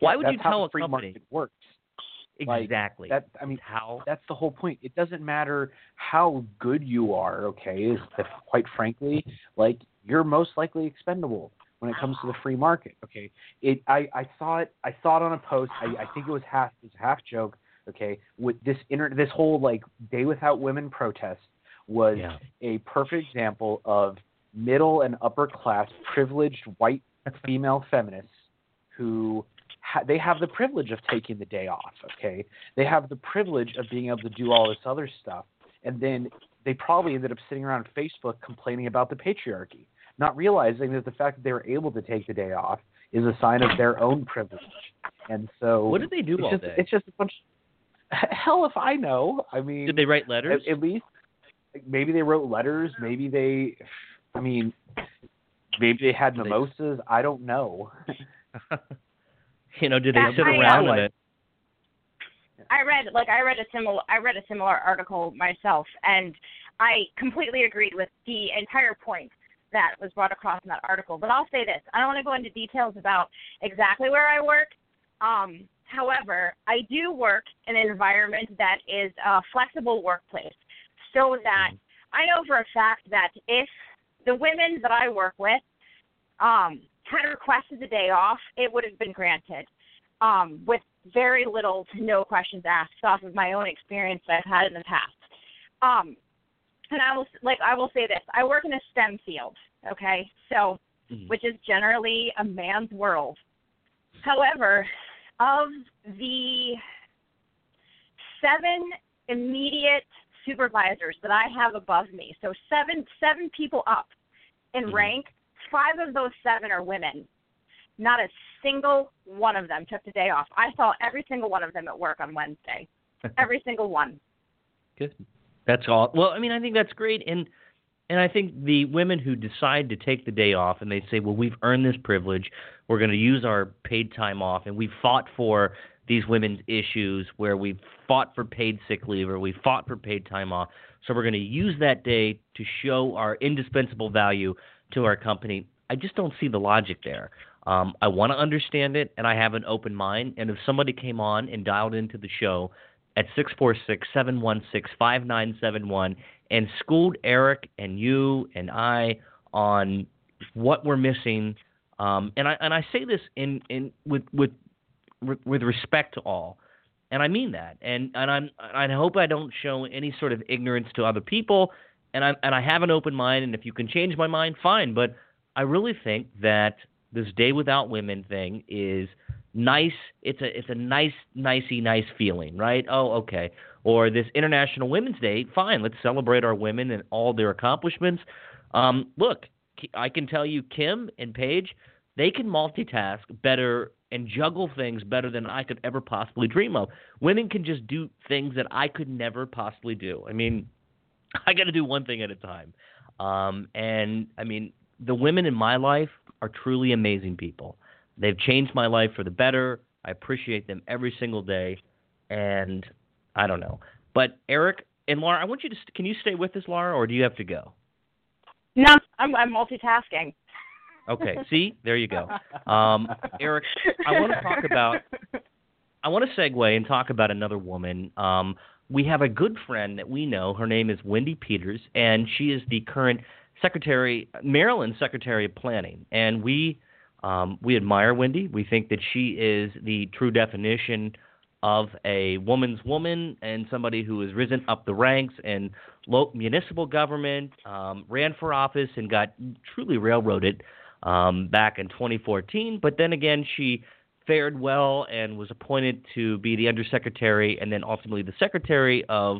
Why would yeah, you tell a company market works? Exactly. Like, that I mean, how that's the whole point. It doesn't matter how good you are. Okay, is that quite frankly, like you're most likely expendable when it comes to the free market. Okay, it. I I saw it. I saw it on a post. I, I think it was half. It was half joke. Okay, with this inter this whole like day without women protest was yeah. a perfect example of middle and upper class privileged white female feminists who ha- they have the privilege of taking the day off. Okay, they have the privilege of being able to do all this other stuff, and then they probably ended up sitting around Facebook complaining about the patriarchy, not realizing that the fact that they were able to take the day off is a sign of their own privilege. And so, what did they do it's all just, day? It's just a bunch. Hell, if I know. I mean, did they write letters? At, at least, maybe they wrote letters. Maybe they. I mean, Maybe they had mimosas. I don't know. you know, did they sit you around and it? I read like I read a similar I read a similar article myself and I completely agreed with the entire point that was brought across in that article. But I'll say this. I don't want to go into details about exactly where I work. Um, however, I do work in an environment that is a flexible workplace so that I know for a fact that if the women that I work with um, had requested the day off, it would have been granted um, with very little to no questions asked off of my own experience that I've had in the past. Um, and I will like I will say this: I work in a STEM field, okay, so Mhm. which is generally a man's world. However, of the seven immediate supervisors that I have above me, so seven seven people up in Mhm. rank, five of those seven are women. Not a single one of them took the day off. I saw every single one of them at work on Wednesday. Every single one. Good. That's all. Well, I mean, I think that's great, and and I think the women who decide to take the day off and they say, well, we've earned this privilege, we're going to use our paid time off, and we fought for these women's issues where we fought for paid sick leave or we fought for paid time off, so we're going to use that day to show our indispensable value to our company. I just don't see the logic there. Um, I want to understand it, and I have an open mind. And if somebody came on and dialed into the show at 646-716-5971 and schooled Eric and you and I on what we're missing. Um, and I and I say this in, in with with with respect to all, and I mean that. And and I'm I hope I don't show any sort of ignorance to other people. And I and I have an open mind. And if you can change my mind, fine. But I really think that this day without women thing is nice. It's a it's a nice nicey nice feeling, right? Oh, okay. Or this International Women's Day, fine. Let's celebrate our women and all their accomplishments. Um, look, I can tell you, Kim and Paige, they can multitask better and juggle things better than I could ever possibly dream of. Women can just do things that I could never possibly do. I mean, I got to do one thing at a time. Um, and I mean, the women in my life are truly amazing people. They've changed my life for the better. I appreciate them every single day. And I don't know. But Eric and Laura, I want you to st- can you stay with us, Laura, or do you have to go? No, I'm I'm multitasking. Okay, see, there you go. Um, Eric, I want to talk about. I want to segue and talk about another woman. Um, we have a good friend that we know. Her name is Wendi Peters, and she is the current secretary, Maryland Secretary of Planning. And we um, we admire Wendi. We think that she is the true definition of a woman's woman and somebody who has risen up the ranks in local municipal government, um, ran for office, and got truly railroaded um, back in 2014. But then again, she fared well and was appointed to be the undersecretary and then ultimately the secretary of,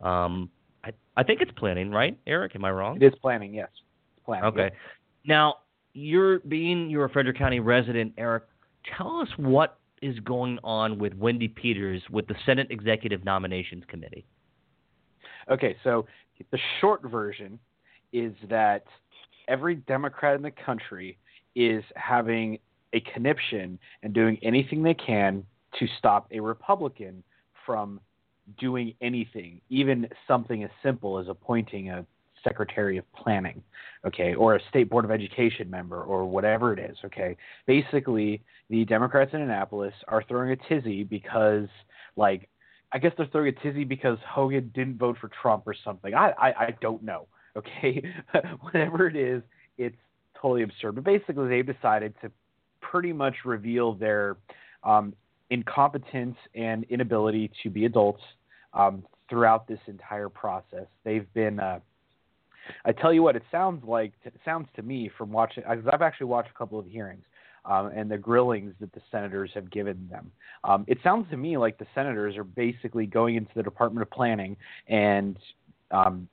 um, I, I think it's planning, right, Eric? Am I wrong? It is planning, yes. It's planning. Okay. Now, you're being you're a Frederick County resident, Eric. Tell us what is going on with Wendi Peters with the Senate Executive Nominations Committee. Okay, so the short version is that every Democrat in the country is having a conniption and doing anything they can to stop a Republican from doing anything, even something as simple as appointing a secretary of planning, okay, or a state board of education member or whatever it is, okay. Basically, the Democrats in Annapolis are throwing a tizzy because like I guess they're throwing a tizzy because Hogan didn't vote for Trump or something. I I, I don't know. Okay, whatever it is, it's totally absurd. But basically, they've decided to pretty much reveal their um, incompetence and inability to be adults um, throughout this entire process. They've been. Uh, I tell you what, it sounds like it sounds to me from watching. I've actually watched a couple of hearings. Um, and the grillings that the senators have given them. Um, it sounds to me like the senators are basically going into the Department of Planning and um,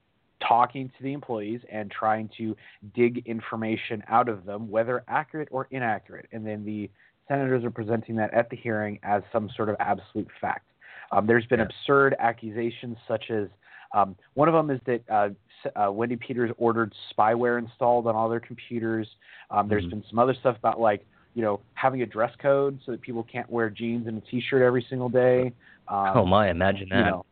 talking to the employees and trying to dig information out of them, whether accurate or inaccurate. And then the senators are presenting that at the hearing as some sort of absolute fact. Um, there's been Yeah. absurd accusations such as Um, one of them is that uh, uh, Wendi Peters ordered spyware installed on all their computers. Um, there's Mhm. been some other stuff about like you know having a dress code so that people can't wear jeans and a t-shirt every single day. Um, oh my, imagine that. you know,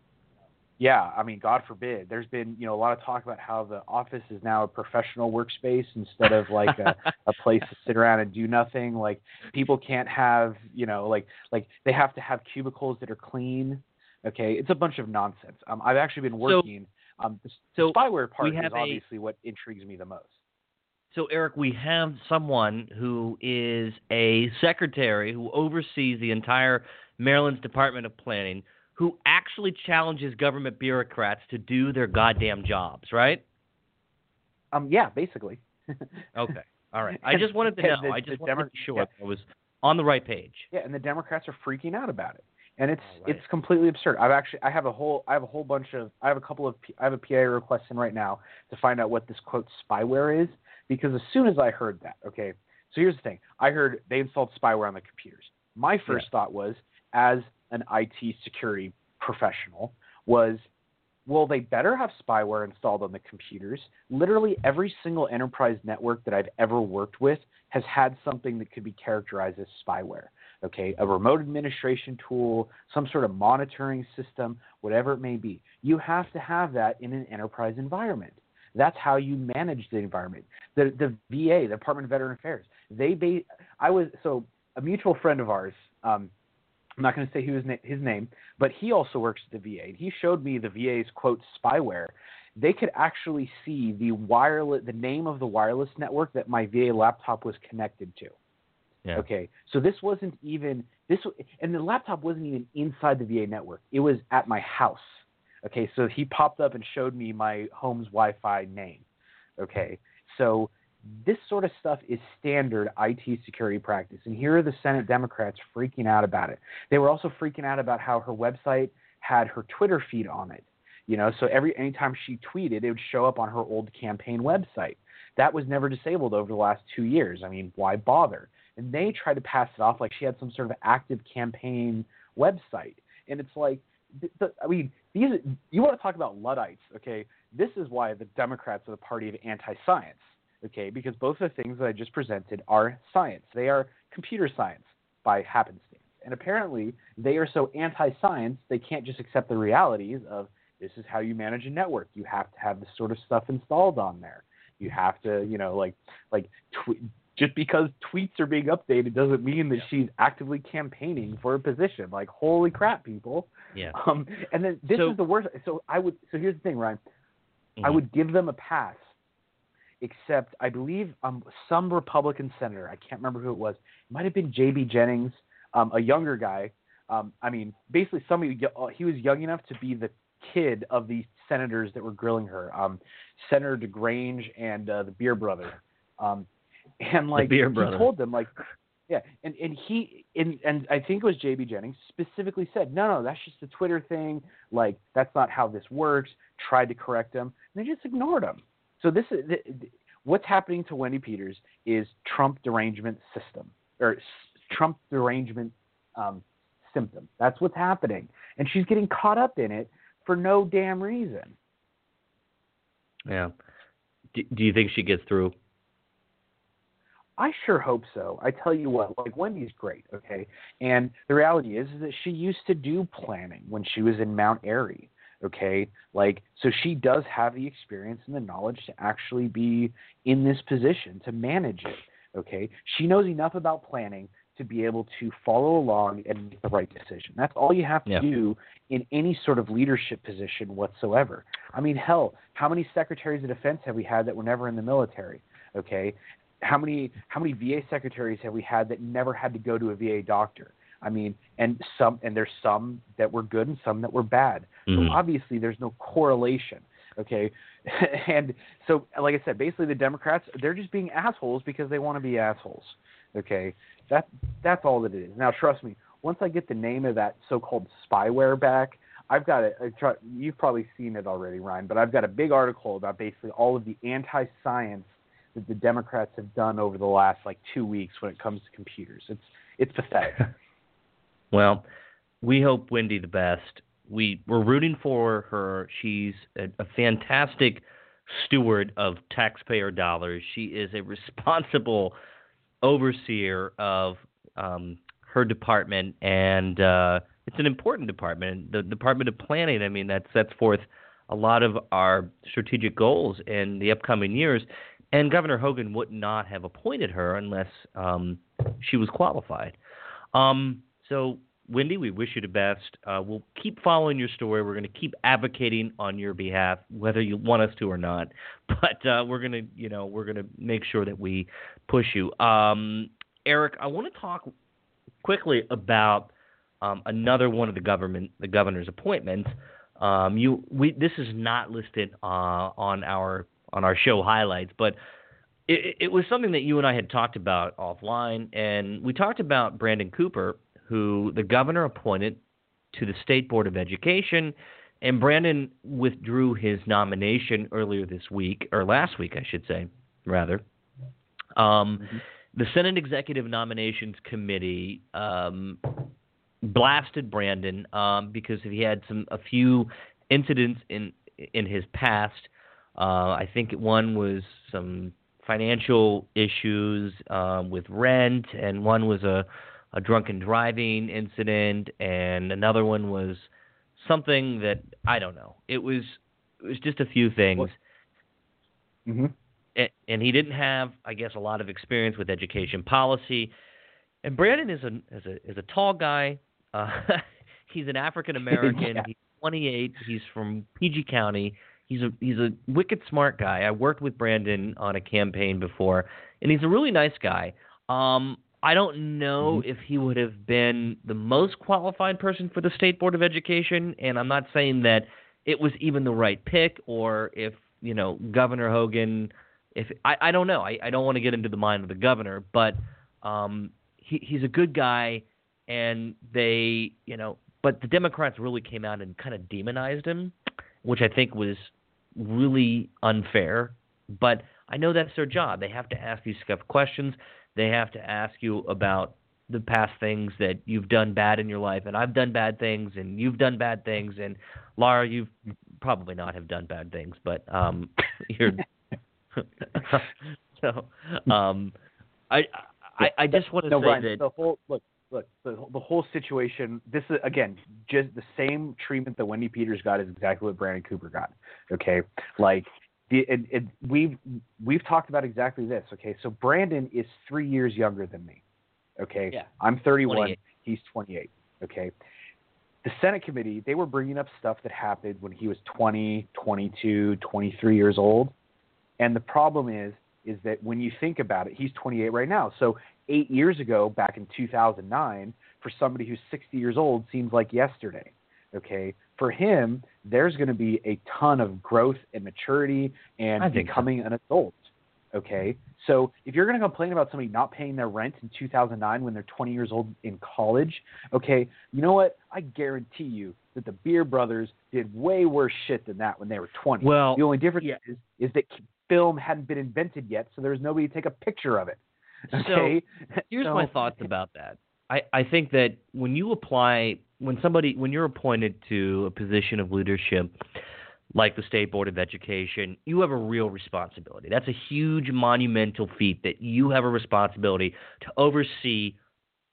yeah, I mean, God forbid. There's been, you know, a lot of talk about how the office is now a professional workspace instead of like a, a place to sit around and do nothing. Like people can't have, you know, like like they have to have cubicles that are clean. Okay, it's a bunch of nonsense. Um, I've actually been So- working. um, the, so the spyware part is have a- obviously what intrigues me the most. So, Eric, we have someone who is a secretary who oversees the entire Maryland's Department of Planning, who actually challenges government bureaucrats to do their goddamn jobs, right? Um, yeah, basically. Okay. All right. I just wanted to know. the- I just wanted Demo- to be sure yeah. I was on the right page. Yeah, and the Democrats are freaking out about it, and it's right. it's completely absurd. I've actually I have a whole I have a whole bunch of I have a couple of I have a PA request in right now to find out what this quote spyware is because as soon as I heard that, okay, so here's the thing: I heard they installed spyware on the computers. My first thought was, as an IT security professional, was well, they better have spyware installed on the computers. Literally every single enterprise network that I've ever worked with has had something that could be characterized as spyware. Okay, a remote administration tool, some sort of monitoring system, whatever it may be. You have to have that in an enterprise environment. That's how you manage the environment. The the VA, the Department of Veteran Affairs, they ba- I was so a mutual friend of ours. Um, I'm not going to say who his, na- his name, but he also works at the VA. He showed me the VA's quote spyware. They could actually see the wireless, the name of the wireless network that my VA laptop was connected to. Yeah. Okay, so this wasn't even this, and the laptop wasn't even inside the VA network. It was at my house. Okay, so he popped up and showed me my home's Wi-Fi name. Okay, so this sort of stuff is standard IT security practice, and here are the Senate Democrats freaking out about it. They were also freaking out about how her website had her Twitter feed on it. You know, so every anytime she tweeted, it would show up on her old campaign website. That was never disabled over the last two years. I mean, why bother? And they tried to pass it off like she had some sort of active campaign website, and it's like, I mean, these you want to talk about luddites, okay? This is why the Democrats are the party of anti-science, okay? Because both of the things that I just presented are science. They are computer science by happenstance, and apparently they are so anti-science they can't just accept the realities of this is how you manage a network. You have to have this sort of stuff installed on there. You have to, you know, like like tw- just because tweets are being updated doesn't mean that she's actively campaigning for a position. Like holy crap, people. Yeah. Um, and then this So- is the worst. So I would. So here's the thing, Ryan. I Mhm. would give them a pass, except I believe um, some Republican senator. I can't remember who it was. It might have been J.B. Jennings, um, a younger guy. Um, I mean, basically somebody. uh, He was young enough to be the kid of the senators that were grilling her. Um, Senator DeGrange and uh, the Beer Brother. Um, and like Beer he Brother. told them like yeah, and and he and and I think it was JB Jennings specifically said, no, no, that's just a Twitter thing. Like that's not how this works. Tried to correct him, and they just ignored him. So this is what's happening to Wendi Peters is Trump derangement system or s- Trump derangement um, symptom. That's what's happening, and she's getting caught up in it for no damn reason. Yeah. Do, do you think she gets through? I sure hope so. I tell you what, like Wendi's great, okay? And the reality is, is that she used to do planning when she was in Mount Airy, okay? Like so she does have the experience and the knowledge to actually be in this position to manage it, okay? She knows enough about planning to be able to follow along and make the right decision. That's all you have to Yeah. do in any sort of leadership position whatsoever. I mean, hell, how many secretaries of defense have we had that were never in the military? Okay, how many how many VA secretaries have we had that never had to go to a VA doctor? I mean, and some and there's some that were good and some that were bad. Mhm. So obviously there's no correlation. Okay, and so like I said, basically the Democrats they're just being assholes because they want to be assholes. Okay, that that's all that it is. Now trust me, once I get the name of that so-called spyware back, I've got it. You've probably seen it already, Ryan, but I've got a big article about basically all of the anti-science that the Democrats have done over the last like two weeks when it comes to computers. It's it's pathetic. Well, we hope Wendi the best. we we're rooting for her. She's a, a fantastic steward of taxpayer dollars. She is a responsible overseer of um, her department, and uh, it's an important department. The Department of Planning. I mean, that sets forth a lot of our strategic goals in the upcoming years. And Governor Hogan would not have appointed her unless um, she was qualified. Um, so, Wendi, we wish you the best. Uh, we'll keep following your story. We're going to keep advocating on your behalf, whether you want us to or not. But uh, we're going to, you know, we're going to make sure that we push you. Um, Eric, I want to talk quickly about um, another one of the government, the governor's appointments. Um, you, we, this is not listed uh, on our on our show highlights, but it, it, was something that you and I had talked about offline, and we talked about Brandon Cooper, who the governor appointed to the state board of education, and Brandon withdrew his nomination earlier this week, or last week, I should say, rather. Um, mm-hmm. The Senate Executive Nominations Committee um, blasted Brandon um, because he had some a few incidents in in his past. Uh, I think one was some financial issues um, with rent, and one was a, a drunken driving incident, and another one was something that I don't know. It was it was just a few things. Mm-hmm. And, and he didn't have, I guess, a lot of experience with education policy. And Brandon is a is a is a tall guy, uh, he's an African American. yeah. He's 28. He's from PG County. He's a he's a wicked smart guy. I worked with Brandon on a campaign before, and he's a really nice guy. Um, I don't know mm-hmm. if he would have been the most qualified person for the state board of education, and I'm not saying that it was even the right pick, or if you know Governor Hogan. If I, I don't know, I, I don't want to get into the mind of the governor, but um, he, he's a good guy and they, you know, but the Democrats really came out and kind of demonized him, which I think was really unfair. But I know that's their job. They have to ask these tough questions. They have to ask you about the past things that you've done bad in your life, and I've done bad things, and you've done bad things, and Laura, you've probably not have done bad things, but um, you're so um, I I, I just want to no, say that the whole look look, the, the whole situation. This is again just the same treatment that Wendi Peters got is exactly what Brandon Cooper got. Okay, like it, it, we've we've talked about exactly this. Okay, so Brandon is three years younger than me. Okay, yeah. I'm 31. He's 28. Okay. The Senate committee, they were bringing up stuff that happened when he was 20, 22, 23 years old. And the problem is, is that when you think about it, he's 28 right now. So eight years ago, back in 2009, for somebody who's 60 years old, seems like yesterday. Okay, for him, there's going to be a ton of growth and maturity and becoming so. an adult. Okay, so if you're going to complain about somebody not paying their rent in 2009 when they're 20 years old in college, okay, you know what? I guarantee you that the Beer Brothers did way worse shit than that when they were 20. Well, the only difference yeah. is is that film hadn't been invented yet, so there was nobody to take a picture of it. Okay. So here's so, my thoughts about that. I, I think that when you apply, when somebody, when you're appointed to a position of leadership, like the State Board of Education, you have a real responsibility. That's a huge, monumental feat that you have a responsibility to oversee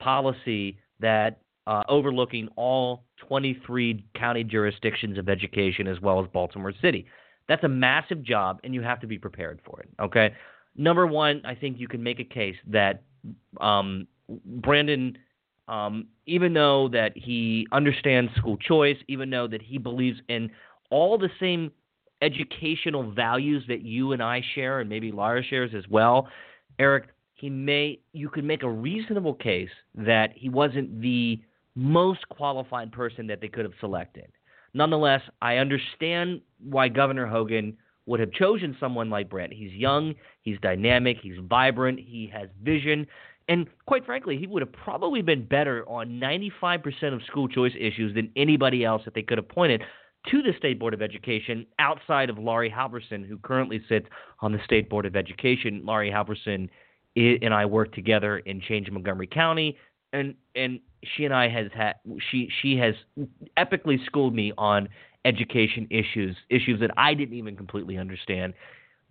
policy that uh, overlooking all 23 county jurisdictions of education as well as Baltimore City. That's a massive job, and you have to be prepared for it. Okay, number one, I think you can make a case that um, Brandon, um, even though that he understands school choice, even though that he believes in all the same educational values that you and I share, and maybe Lara shares as well, Eric, he may you could make a reasonable case that he wasn't the most qualified person that they could have selected. Nonetheless, I understand why Governor Hogan would have chosen someone like Brent. He's young, he's dynamic, he's vibrant, he has vision, and quite frankly, he would have probably been better on 95% of school choice issues than anybody else that they could have pointed to the State Board of Education outside of Laurie Halverson, who currently sits on the State Board of Education. Laurie Halverson and I work together in Change Montgomery County. and and she and I has had she she has epically schooled me on education issues, issues that I didn't even completely understand.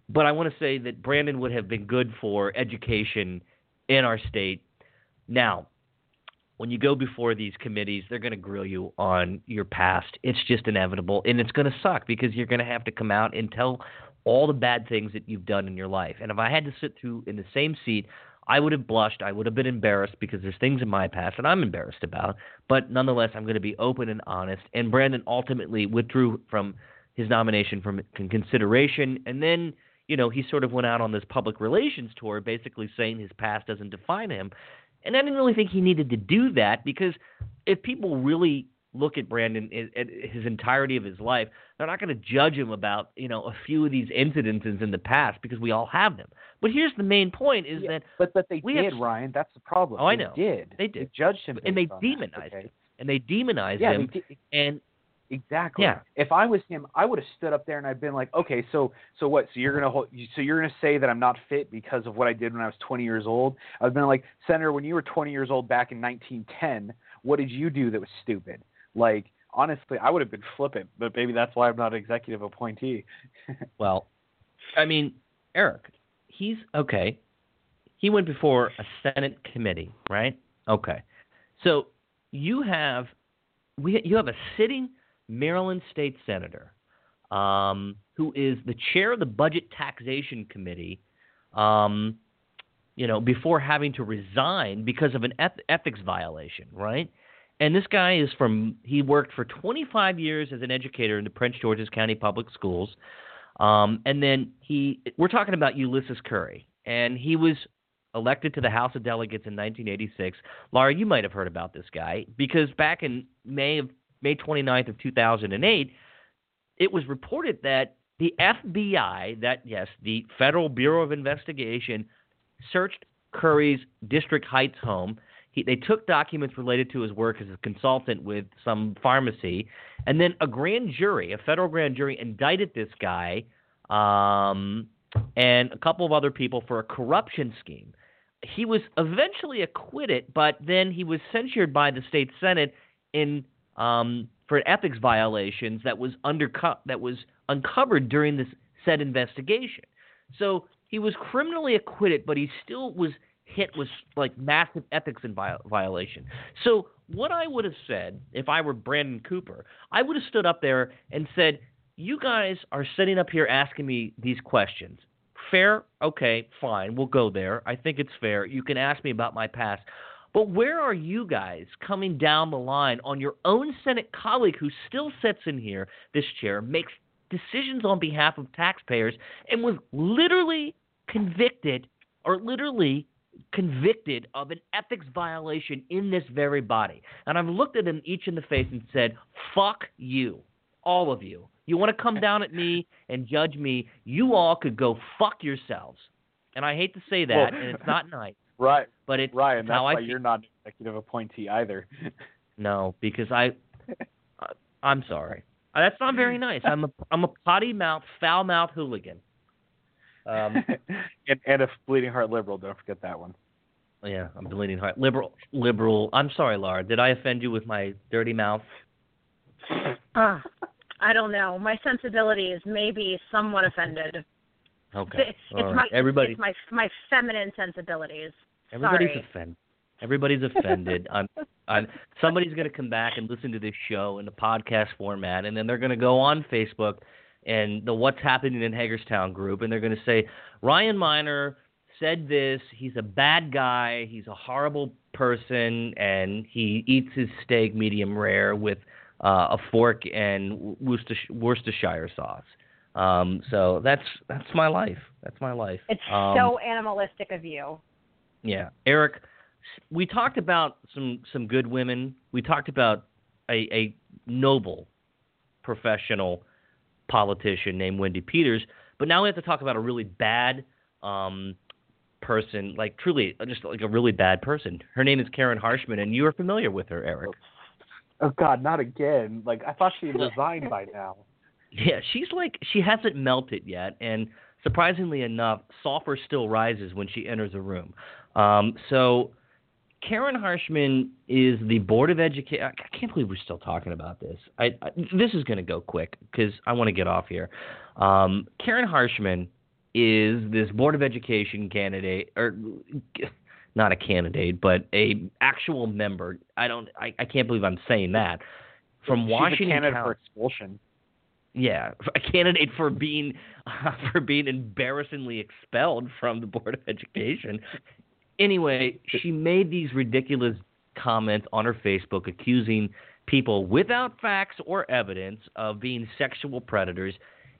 But I want to say that Brandon would have been good for education in our state. Now, when you go before these committees, they're going to grill you on your past. It's just inevitable, and it's going to suck because you're going to have to come out and tell all the bad things that you've done in your life. And if I had to sit through in the same seat, I would have blushed. I would have been embarrassed because there's things in my past that I'm embarrassed about. But nonetheless, I'm going to be open and honest. And Brandon ultimately withdrew from his nomination from consideration, and then you know he sort of went out on this public relations tour, basically saying his past doesn't define him. And I didn't really think he needed to do that because if people really look at Brandon eh, at his entirety of his life, they're not going to judge him about you know a few of these incidences in the past because we all have them. But here's the main point: is yeah, that but but they we did, have, Ryan. That's the problem. Oh, I they know. Did They did. They judged him and they demonized that, okay? him, and they demonized Yeah, him, they did. and Exactly. Yeah. If I was him, I would have stood up there and I'd been like, okay, so so what? So you're gonna hold, so you're gonna say that I'm not fit because of what I did when I was 20 years old? I've been like, Senator, when you were 20 years old back in 1910, what did you do that was stupid? Like honestly, I would have been flippant, but maybe that's why I'm not an executive appointee. Well, I mean, Eric, he's okay. He went before a Senate committee, right? Okay. So you have we you have a sitting Maryland state senator um, who is the chair of the Budget Taxation Committee. Um, you know, before having to resign because of an eth- ethics violation, right? And this guy is from, he worked for 25 years as an educator in the Prince George's County Public Schools. Um, and then he, we're talking about Ulysses Currie, and he was elected to the House of Delegates in 1986. Laura, you might have heard about this guy because back in May of May 29th of 2008, it was reported that the FBI, that yes, the Federal Bureau of Investigation, searched Currie's District Heights home. He, they took documents related to his work as a consultant with some pharmacy, and then a grand jury, a federal grand jury, indicted this guy um, and a couple of other people for a corruption scheme. He was eventually acquitted, but then he was censured by the state senate in um, for ethics violations that was undercut that was uncovered during this said investigation. So he was criminally acquitted, but he still was hit with like massive ethics in viol- violation. So what I would have said if I were Brandon Cooper, I would have stood up there and said, "You guys are sitting up here asking me these questions. Fair? Okay, fine. We'll go there. I think it's fair. You can ask me about my past." But where are you guys coming down the line on your own Senate colleague who still sits in here, this chair, makes decisions on behalf of taxpayers, and was literally convicted or literally convicted of an ethics violation in this very body. And I've looked at them each in the face and said, fuck you, all of you. You want to come down at me and judge me, you all could go fuck yourselves. And I hate to say that, Well- and it's not nice, Right, but it's Ryan. it's That's how I why feel. you're not an executive appointee either. No, because I, I I'm sorry. That's not very nice. I'm a I'm a potty mouth, foul mouth hooligan. Um, and, and a bleeding heart liberal. Don't forget that one. yeah, I'm bleeding heart. Liberal, liberal. I'm sorry, Laura. Did I offend you with my dirty mouth? Uh, I don't know. My sensibilities may be somewhat offended. Okay. It's, it's right. my Everybody, it's my my feminine sensibilities. Everybody's sorry. offended. Everybody's offended. I'm, I'm, somebody's going to come back and listen to this show in the podcast format, and then they're going to go on Facebook and the What's Happening in Hagerstown group, and they're going to say Ryan Miner said this. He's a bad guy. He's a horrible person, and he eats his steak medium rare with uh, a fork and Worcestershire, Worcestershire sauce. Um, so that's that's my life. That's my life. It's Um, so animalistic of you. Yeah, Eric, we talked about some some good women. We talked about a, a noble professional politician named Wendi Peters, but now we have to talk about a really bad um, person, like truly just like a really bad person. Her name is Karen Harshman, and you are familiar with her, Eric. Oh God, not again! Like I thought she had resigned by now. Yeah, she's like she hasn't melted yet, and surprisingly enough, sulfur still rises when she enters a room. Um, so Karen Harshman is the board of education. I can't believe we're still talking about this. I, I this is going to go quick because I want to get off here. Um, Karen Harshman is this board of education candidate, or not a candidate, but a actual member. I don't. I, I can't believe I'm saying that from She's Washington a candidate County. for expulsion. Yeah, a candidate for being uh, for being embarrassingly expelled from the board of education. Anyway, she made these ridiculous comments on her Facebook accusing people without facts or evidence of being sexual predators.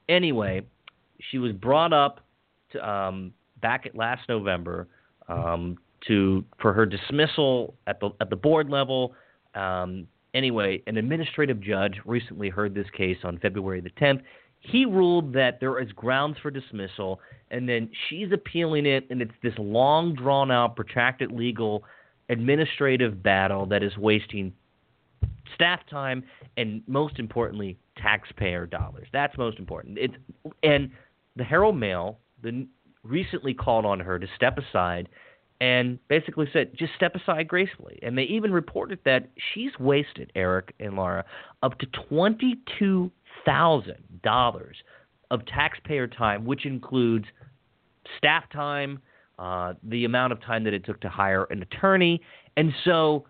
Anyway, she was brought up to, um, back at last November um, to for her dismissal at the at the board level. Um, anyway, an administrative judge recently heard this case on February the 10th. He ruled that there is grounds for dismissal, and then she's appealing it, and it's this long, drawn out, protracted legal administrative battle that is wasting staff time and, most importantly, taxpayer dollars. That's most important. It's and the Herald Mail the, recently called on her to step aside and basically said, just step aside gracefully. And they even reported that she's wasted, Eric and Laura, up to $22,000 of taxpayer time, which includes staff time, uh, the amount of time that it took to hire an attorney. And so,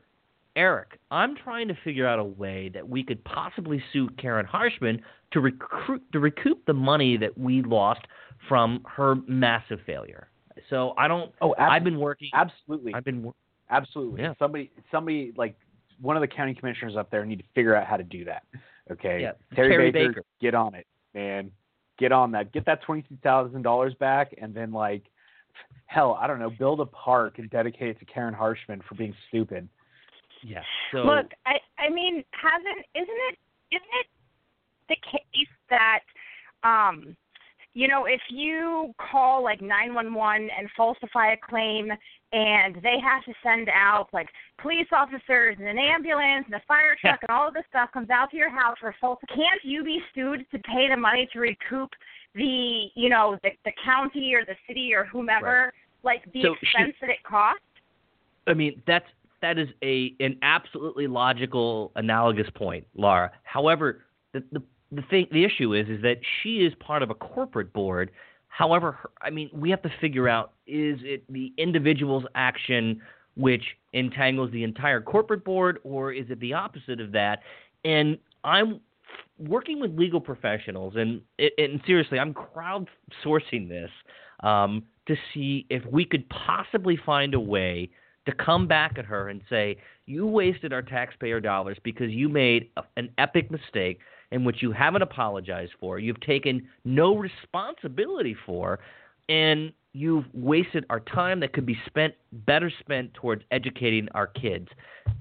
Eric, I'm trying to figure out a way that we could possibly sue Karen Harshman to recruit to recoup the money that we lost from her massive failure. So I don't. Oh, ab- I've been working. absolutely, I've been. wor- absolutely. Yeah. Somebody, somebody like one of the county commissioners up there need to figure out how to do that. Okay, Yeah, Terry, Terry Baker, Baker. get on it, man. Get on that. Get that twenty two thousand dollars back, and then like, hell, I don't know, build a park and dedicate it to Karen Harshman for being stupid. Yeah. So Look, I I mean, hasn't isn't it isn't it the case that um you know, if you call like 911 and falsify a claim and they have to send out like police officers and an ambulance and a fire truck and all of this stuff comes out to your house for false can't you be sued to pay the money to recoup the you know the the county or the city or whomever like the So she- expense that it cost I mean, that's that is a an absolutely logical analogous point, Laura. However, the the the thing the issue is is that she is part of a corporate board. However, her, I mean, we have to figure out is it the individual's action which entangles the entire corporate board or is it the opposite of that? And I'm working with legal professionals and and seriously, I'm crowdsourcing this um, to see if we could possibly find a way to come back at her and say, You wasted our taxpayer dollars because you made a, an epic mistake in which you haven't apologized for, you've taken no responsibility for, and you've wasted our time that could be spent better spent towards educating our kids.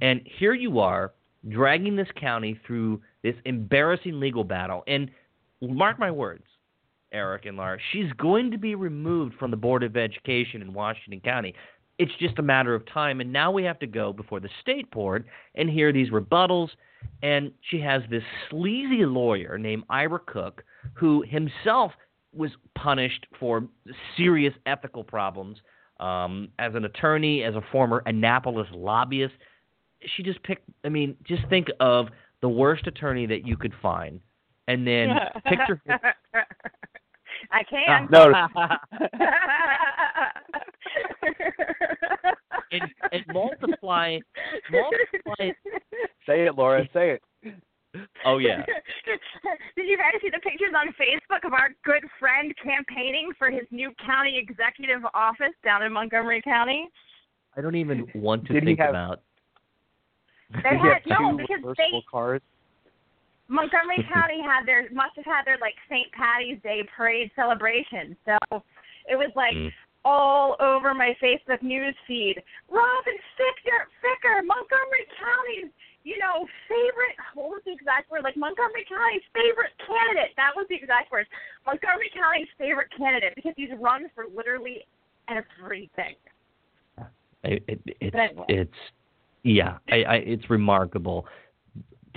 And here you are dragging this county through this embarrassing legal battle. And mark my words, Eric and Laura, she's going to be removed from the Board of Education in Washington County. It's just a matter of time. And now we have to go before the state board and hear these rebuttals. And she has this sleazy lawyer named Ira Cooke, who himself was punished for serious ethical problems um, as an attorney, as a former Annapolis lobbyist. She just picked, I mean, just think of the worst attorney that you could find. And then picture I can't. No. and, and multiply multiply Say it, Laura. Say it. Oh yeah. Did you guys see the pictures on Facebook of our good friend campaigning for his new county executive office down in Montgomery County? I don't even want to Did he think have- about They Did you had have no two because reversible they cars? Montgomery County had their must have had their like St. Patty's Day parade celebration. So it was like Mm. All over my Facebook news feed. Robin Ficker, Ficker, Montgomery County's, you know, favorite. What was the exact word? Like Montgomery County's favorite candidate. That was the exact word. Montgomery County's favorite candidate because he's run for literally everything. it, it, it's anyway. it's yeah, I, I it's remarkable.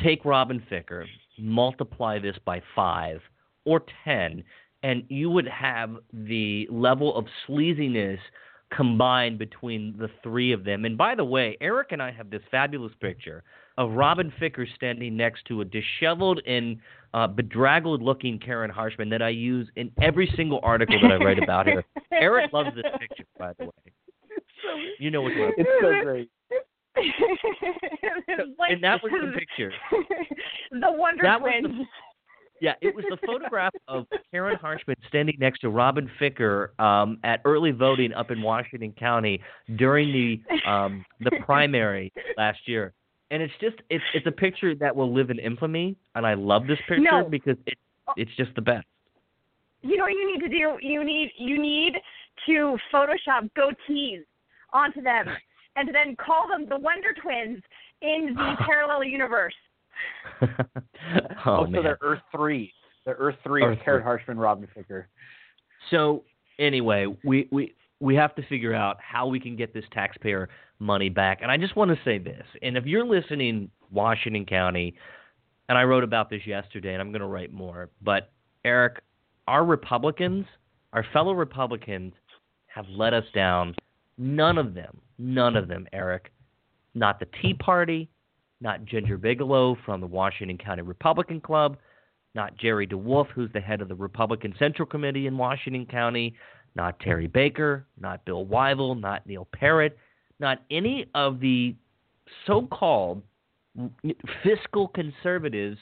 Take Robin Ficker, multiply this by five or ten, and you would have the level of sleaziness combined between the three of them. And by the way, Eric and I have this fabulous picture of Robin Ficker standing next to a disheveled and uh, bedraggled looking Karen Harshman that I use in every single article that I write about her. Eric loves this picture, by the way. You know what I'm It's so great. Like- and that was the picture. the Wonder That was the- Twins. Yeah, it was the photograph of Karen Harshman standing next to Robin Ficker um, at early voting up in Washington County during the um, the primary last year. And it's just it's it's a picture that will live in infamy, and I love this picture No. because it it's just the best. you know what you need to do? You need you need to Photoshop goatees onto them, and then call them the Wonder Twins in the parallel universe. oh so man. they're Earth three. They're Earth three Earth of Karen Harshman, Robin Ficker. So anyway, we we we have to figure out how we can get this taxpayer money back. And I just want to say this. And if you're listening, Washington County, and I wrote about this yesterday, and I'm going to write more. But Eric, our Republicans, our fellow Republicans, have let us down. None of them, none of them, Eric, not the Tea Party, not Ginger Bigelow from the Washington County Republican Club, not Jerry DeWolf, who's the head of the Republican Central Committee in Washington County, not Terry Baker, not Bill Wivell, not Neil Parrott, not any of the so called fiscal conservatives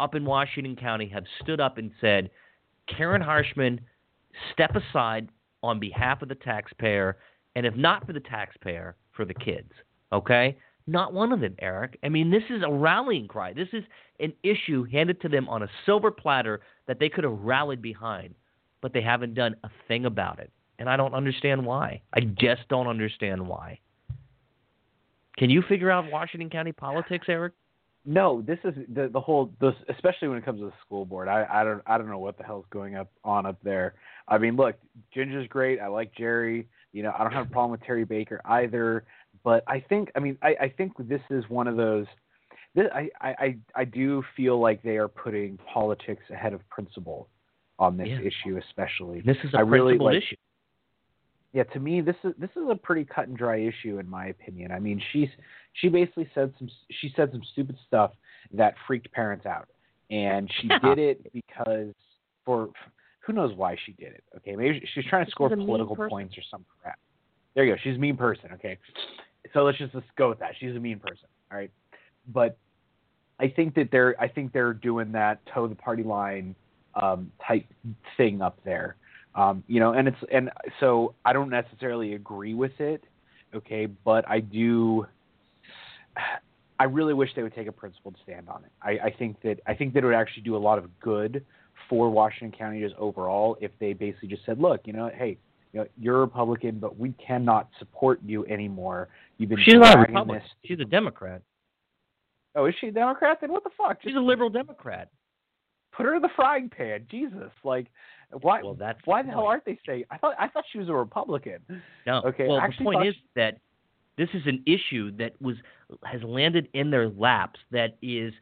up in Washington County have stood up and said, Karen Harshman, step aside on behalf of the taxpayer, and if not for the taxpayer, for the kids. Okay? Not one of them, Eric. I mean, this is a rallying cry. This is an issue handed to them on a silver platter that they could have rallied behind, but they haven't done a thing about it. And I don't understand why. I just don't understand why. Can you figure out Washington County politics, Eric? No, this is the the whole this especially when it comes to the school board. I I don't I don't know what the hell's going up on up there. I mean, look, Ginger's great. I like Jerry. You know, I don't have a problem with Terry Baker either. But I think I mean I I think this is one of those. This, I, I I do feel like they are putting politics ahead of principle on this Yeah. issue, especially. This is a I really like- issue. yeah, to me, this is this is a pretty cut and dry issue in my opinion. I mean, she's she basically said some she said some stupid stuff that freaked parents out, and she did it because for who knows why she did it. Okay, maybe she's trying to She's score political points or some crap. There you go. She's a mean person. Okay, so let's just let's go with that. She's a mean person. All right, but I think that they're I think they're doing that toe the party line um, type thing up there. Um, you know, and it's and so I don't necessarily agree with it, okay, but I do. I really wish they would take a principled stand on it. I, I think that I think that it would actually do a lot of good for Washington County just overall if they basically just said, look, you know, hey, you know, you're a Republican, but we cannot support you anymore. You've been She's not a Republican. this. She's a Democrat. Oh, is she a Democrat? Then what the fuck? She's Just a liberal Democrat. put her in the frying pan. Jesus, like, why? Well, that's why the the hell aren't they saying? I thought I thought she was a Republican. No. Okay, Well, the point is she- that this is an issue that was has landed in their laps. That is,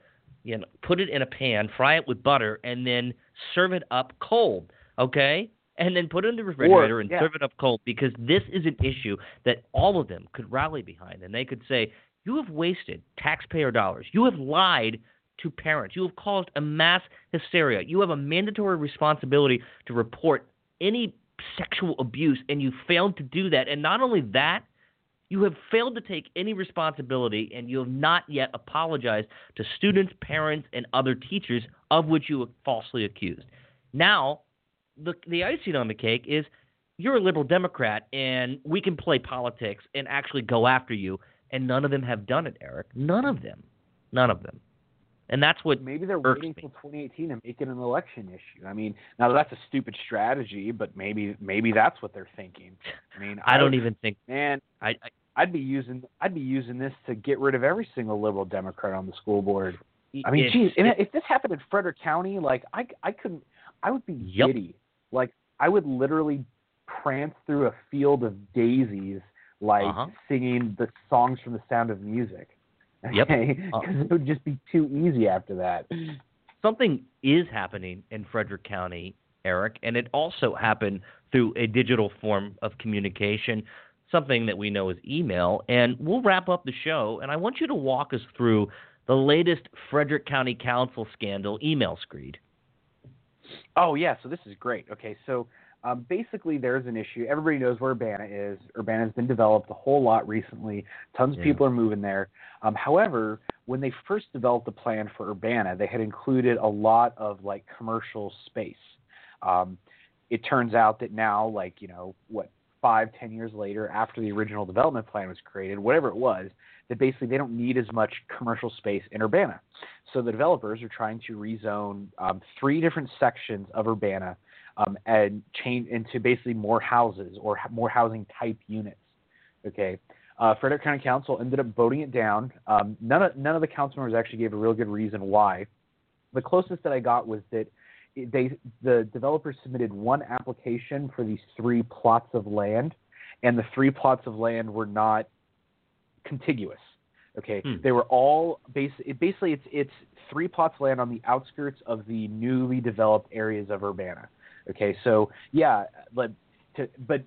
you know, put it in a pan, fry it with butter, and then serve it up cold. Okay. And then put it in the refrigerator and yeah. serve it up cold because this is an issue that all of them could rally behind, and they could say, "You have wasted taxpayer dollars. You have lied to parents. You have caused a mass hysteria. You have a mandatory responsibility to report any sexual abuse, and you failed to do that. And not only that, you have failed to take any responsibility, and you have not yet apologized to students, parents, and other teachers of which you were falsely accused. Now, the the icing on the cake is you're a liberal Democrat, and we can play politics and actually go after you. And none of them have done it, Eric. None of them. None of them. And that's what Maybe they're waiting me. till 2018 to make it an election issue. I mean, now that's a stupid strategy, but maybe maybe that's what they're thinking. I mean, I don't even think Man, I, I I'd be using I'd be using this to get rid of every single liberal Democrat on the school board. I mean, geez, it- if this happened in Frederick County, like I I couldn't I would be Yep. giddy. Like I would literally prance through a field of daisies, like Uh-huh. singing the songs from The Sound of Music. Yep. Uh, because it would just be too easy after that. something is happening in Frederick County, Eric, and it also happened through a digital form of communication something that we know is email. And we'll wrap up the show. And I want you to walk us through the latest Frederick County Council scandal email screed. Oh yeah, so this is great. Okay, so um, basically there's an issue. Everybody knows where Urbana is. Urbana has been developed a whole lot recently. Tons of Yeah. people are moving there. Um, however, when they first developed the plan for Urbana, they had included a lot of like commercial space. Um, it turns out that now, like you know, what five, ten years later, after the original development plan was created, whatever it was, that basically they don't need as much commercial space in Urbana. So the developers are trying to rezone um, three different sections of Urbana um, and change into basically more houses or more housing type units. Okay. Uh, Frederick County Council ended up voting it down. Um, none of none of the council members actually gave a real good reason why. The closest that I got was that they the developers submitted one application for these three plots of land, and the three plots of land were not contiguous. Okay, Hmm. they were all base. It, basically, it's it's three plots of land on the outskirts of the newly developed areas of Urbana. Okay, so yeah, but to, but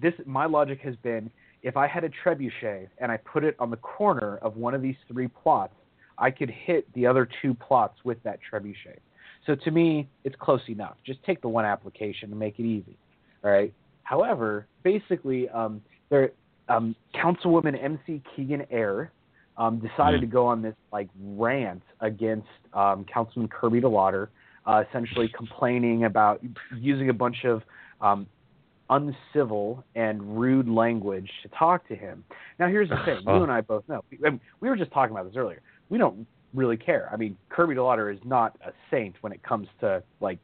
this my logic has been if I had a trebuchet and I put it on the corner of one of these three plots, I could hit the other two plots with that trebuchet. So to me, it's close enough. Just take the one application and make it easy. All right. However, basically, um, there, um, Councilwoman MC Keegan Ayer um, decided Mhm. to go on this like rant against um, Councilman Kirby DeLauder, uh, essentially complaining about using a bunch of um, uncivil and rude language to talk to him. Now, here's the thing: you and I both know. I mean, we were just talking about this earlier. We don't really care. I mean, Kirby DeLauder is not a saint when it comes to like,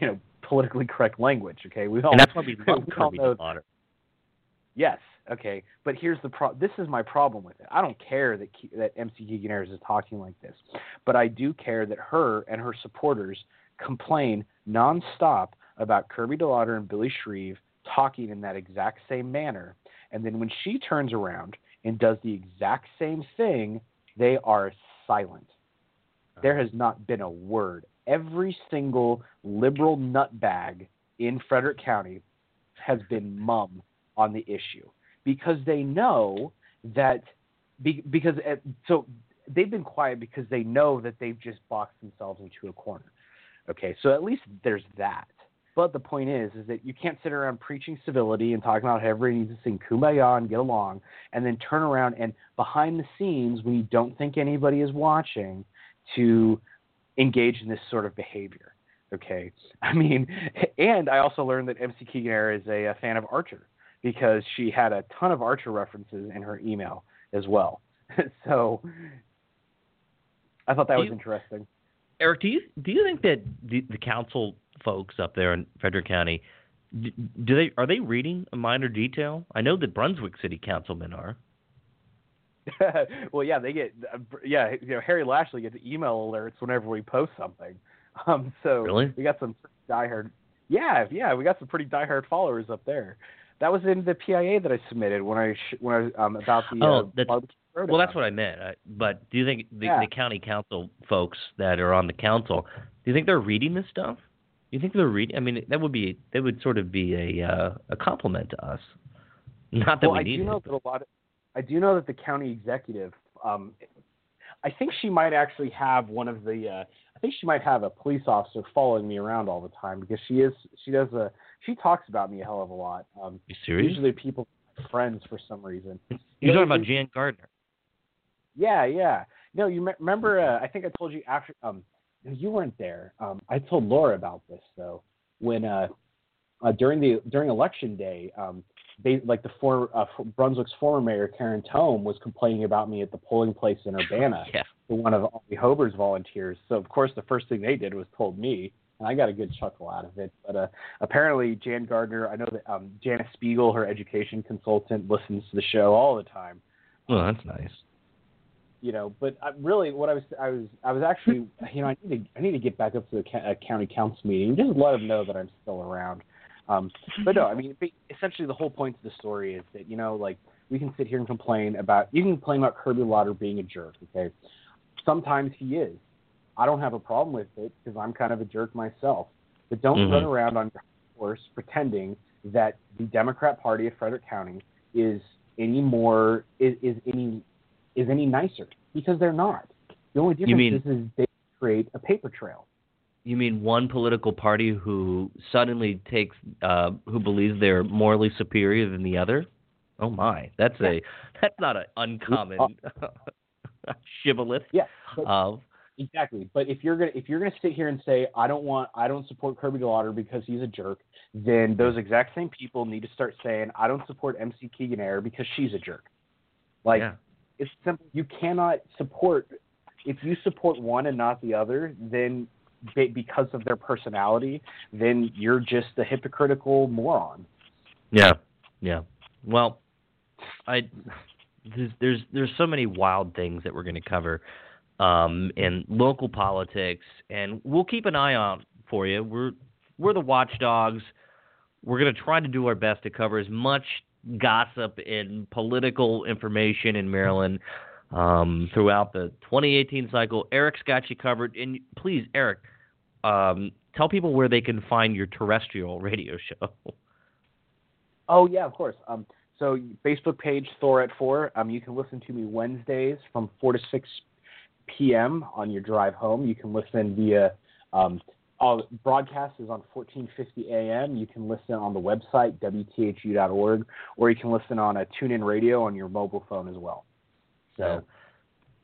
you know, politically correct language. Okay, we all And that's why we love we Kirby know-. Yes. Okay. But here's the pro. This is my problem with it. I don't care that Ke- that MC Keegan Ayers is talking like this, but I do care that her and her supporters complain nonstop about Kirby DeLauder and Billy Shreve talking in that exact same manner, and then when she turns around and does the exact same thing, they are silent. There has not been a word. Every single liberal nutbag in Frederick County has been mum on the issue because they know that be, because uh, so they've been quiet because they know that they've just boxed themselves into a corner. Okay, so at least there's that. But the point is, is that you can't sit around preaching civility and talking about how everybody needs to sing kumbaya and get along, and then turn around and behind the scenes, when you don't think anybody is watching, to engage in this sort of behavior. Okay, I mean, and I also learned that MC Keegan is a, a fan of Archer because she had a ton of Archer references in her email as well. so I thought that Do was you- interesting. Eric, do you do you think that the, the council folks up there in Frederick County d- do they are they reading a Miner Detail? I know that Brunswick City councilmen are. well, yeah, they get uh, yeah, you know, Harry Lashley gets email alerts whenever we post something. Um, so Really? we got some diehard. Yeah, yeah, we got some pretty diehard followers up there. That was in the PIA that I submitted when I sh- when I um about the Oh, uh, that's- Well, that's what I meant. I, but do you think the, Yeah. the county council folks that are on the council, do you think they're reading this stuff? Do you think they're reading? I mean, that would be that would sort of be a uh, a compliment to us. Not that well, we I need do know that a lot. Of, I do know that the county executive. Um, I think she might actually have one of the. Uh, I think she might have a police officer following me around all the time because she is. She does a. She talks about me a hell of a lot. Um, you serious? usually people friends for some reason. You're talking about Jan Gardner. Yeah, yeah. No, you me- remember? Uh, I think I told you after. Um, no, you weren't there. Um, I told Laura about this though. When uh, uh during the during election day, um, they like the for, uh, Brunswick's former mayor Karen Tome was complaining about me at the polling place in Urbana Yeah. to one of Ollie Hober's volunteers. So of course the first thing they did was told me, and I got a good chuckle out of it. But uh, apparently Jan Gardner, I know that um, Janice Spiegel, her education consultant, listens to the show all the time Well, that's nice. you know, but I, really, what I was, I was, I was actually, you know, I need to, I need to get back up to the ca- uh, county council meeting, and just let them know that I'm still around. Um, but no, I mean, essentially, the whole point of the story is that you know, like, we can sit here and complain about, you can complain about Kirby Lauder being a jerk, okay? Sometimes he is. I don't have a problem with it because I'm kind of a jerk myself. But don't Mhm. run around on your horse pretending that the Democrat Party of Frederick County is any more is, is any is any nicer because they're not. The only difference mean- is, is they create a paper trail. You mean one political party who suddenly takes, uh, who believes they're morally superior than the other? Oh my, that's a that's not an uncommon shibboleth Yeah, but- of. Exactly. But if you're gonna if you're gonna sit here and say I don't want I don't support Kirby Lauder because he's a jerk, then those exact same people need to start saying I don't support MC Keegan Ayer because she's a jerk. Like yeah. it's simple. You cannot support if you support one and not the other, then because of their personality, then you're just a hypocritical moron. Yeah, yeah. Well, I there's there's, there's so many wild things that we're going to cover um, in local politics, and we'll keep an eye out for you. We're we're the watchdogs. We're going to try to do our best to cover as much gossip and political information in Maryland um, throughout the 2018 cycle. Eric's got you covered, and please, Eric, um, tell people where they can find your terrestrial radio show. Oh yeah, of course. Um, so Facebook page Thor at Four. Um, you can listen to me Wednesdays from four to six p.m. on your drive home. You can listen via um, all broadcast is on 1450 a.m. You can listen on the website wthu.org, or you can listen on a TuneIn Radio on your mobile phone as well. So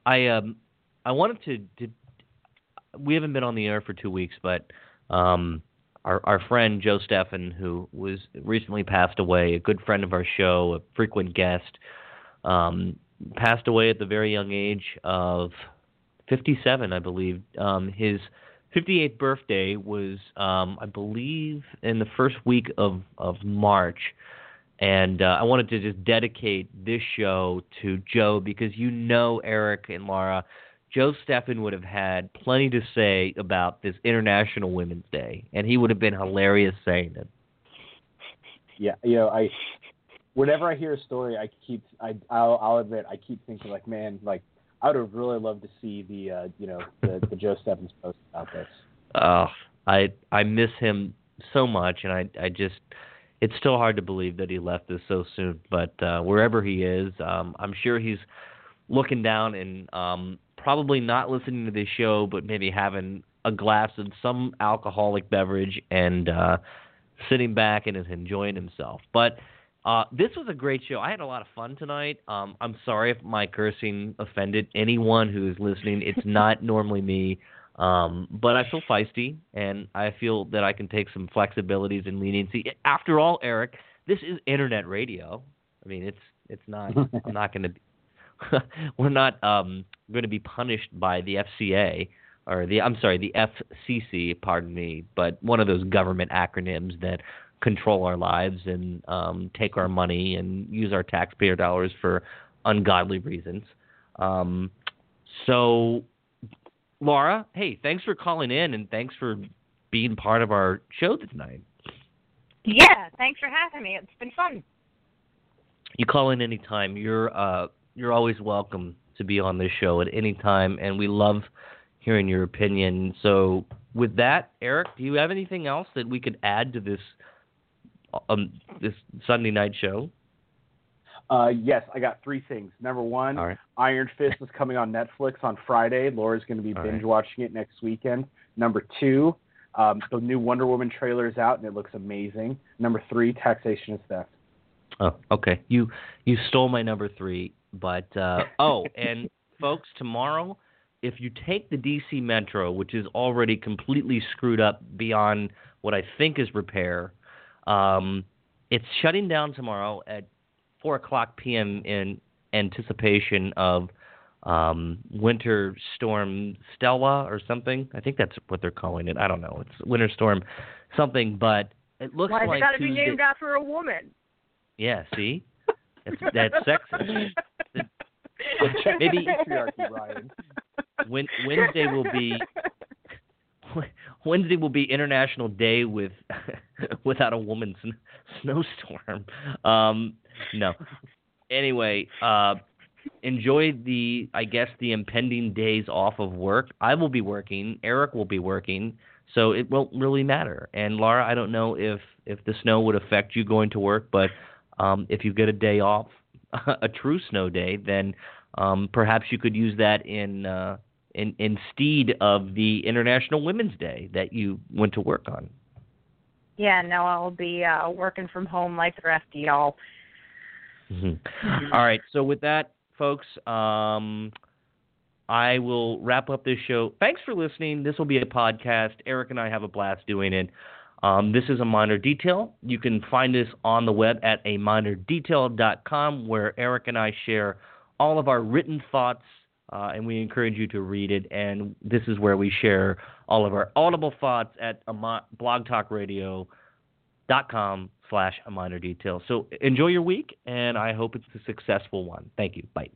I um I wanted to, to we haven't been on the air for two weeks, but um our our friend Joe Steffen, who was recently passed away, a good friend of our show, a frequent guest, um, passed away at the very young age of 57, I believe. Um, his 58th birthday was, um, I believe, in the first week of of March. And uh, I wanted to just dedicate this show to Joe because you know Eric and Laura. Joe Steffen would have had plenty to say about this International Women's Day, and he would have been hilarious saying it. yeah, you know, I whenever I hear a story, I keep I I'll, I'll admit I keep thinking like, man, like I would have really loved to see the uh, you know the, the Joe Steffens post about this. Oh, I I miss him so much, and I I just it's still hard to believe that he left us so soon. But uh, wherever he is, um, I'm sure he's looking down and um, probably not listening to this show, but maybe having a glass of some alcoholic beverage and uh, sitting back and is enjoying himself. But uh, this was a great show. I had a lot of fun tonight. Um, I'm sorry if my cursing offended anyone who is listening. It's not normally me. Um, but I feel feisty, and I feel that I can take some flexibilities and leniency. After all, Eric, this is internet radio. I mean, it's it's not. I'm not going to. We're not um, going to be punished by the FCA or the. I'm sorry, the FCC. Pardon me, but one of those government acronyms that control our lives and um, take our money and use our taxpayer dollars for ungodly reasons. Um, so Laura, hey, thanks for calling in and thanks for being part of our show tonight. Yeah, thanks for having me. It's been fun. You call in anytime. You're uh you're always welcome to be on this show at any time and we love hearing your opinion. So with that, Eric, do you have anything else that we could add to this um this Sunday night show? Uh, yes, I got three things. Number one, right. Iron Fist is coming on Netflix on Friday. Laura's going to be All binge right. watching it next weekend. Number two, um, the new Wonder Woman trailer is out and it looks amazing. Number three, taxation is theft. Oh, okay. You you stole my number three, but uh, oh, and folks, tomorrow, if you take the DC Metro, which is already completely screwed up beyond what I think is repair, um, it's shutting down tomorrow at four o'clock p.m. in anticipation of um, Winter Storm Stella or something. I think that's what they're calling it. I don't know. It's Winter Storm something, but it looks Why like it got to be named after a woman? yeah, see? That's, that's sexist. Check Maybe- patriarchy, Ryan. Wednesday will be Wednesday will be International Day with without a woman's snowstorm. Um, no. Anyway, uh, enjoy the I guess the impending days off of work. I will be working. Eric will be working. So it won't really matter. And Laura, I don't know if if the snow would affect you going to work, but um, if you get a day off, a true snow day, then um, perhaps you could use that in, uh, in instead of the International Women's Day that you went to work on. Yeah, no, I'll be uh, working from home like the rest of y'all. Mm-hmm. All right. So with that, folks, um, I will wrap up this show. Thanks for listening. This will be a podcast. Eric and I have a blast doing it. Um, this is a Miner Detail. You can find us on the web at a minerdetail.com where Eric and I share all of our written thoughts, uh, and we encourage you to read it. And this is where we share all of our audible thoughts at blogtalkradio.com slash a Miner Detail. So enjoy your week, and I hope it's a successful one. Thank you. Bye.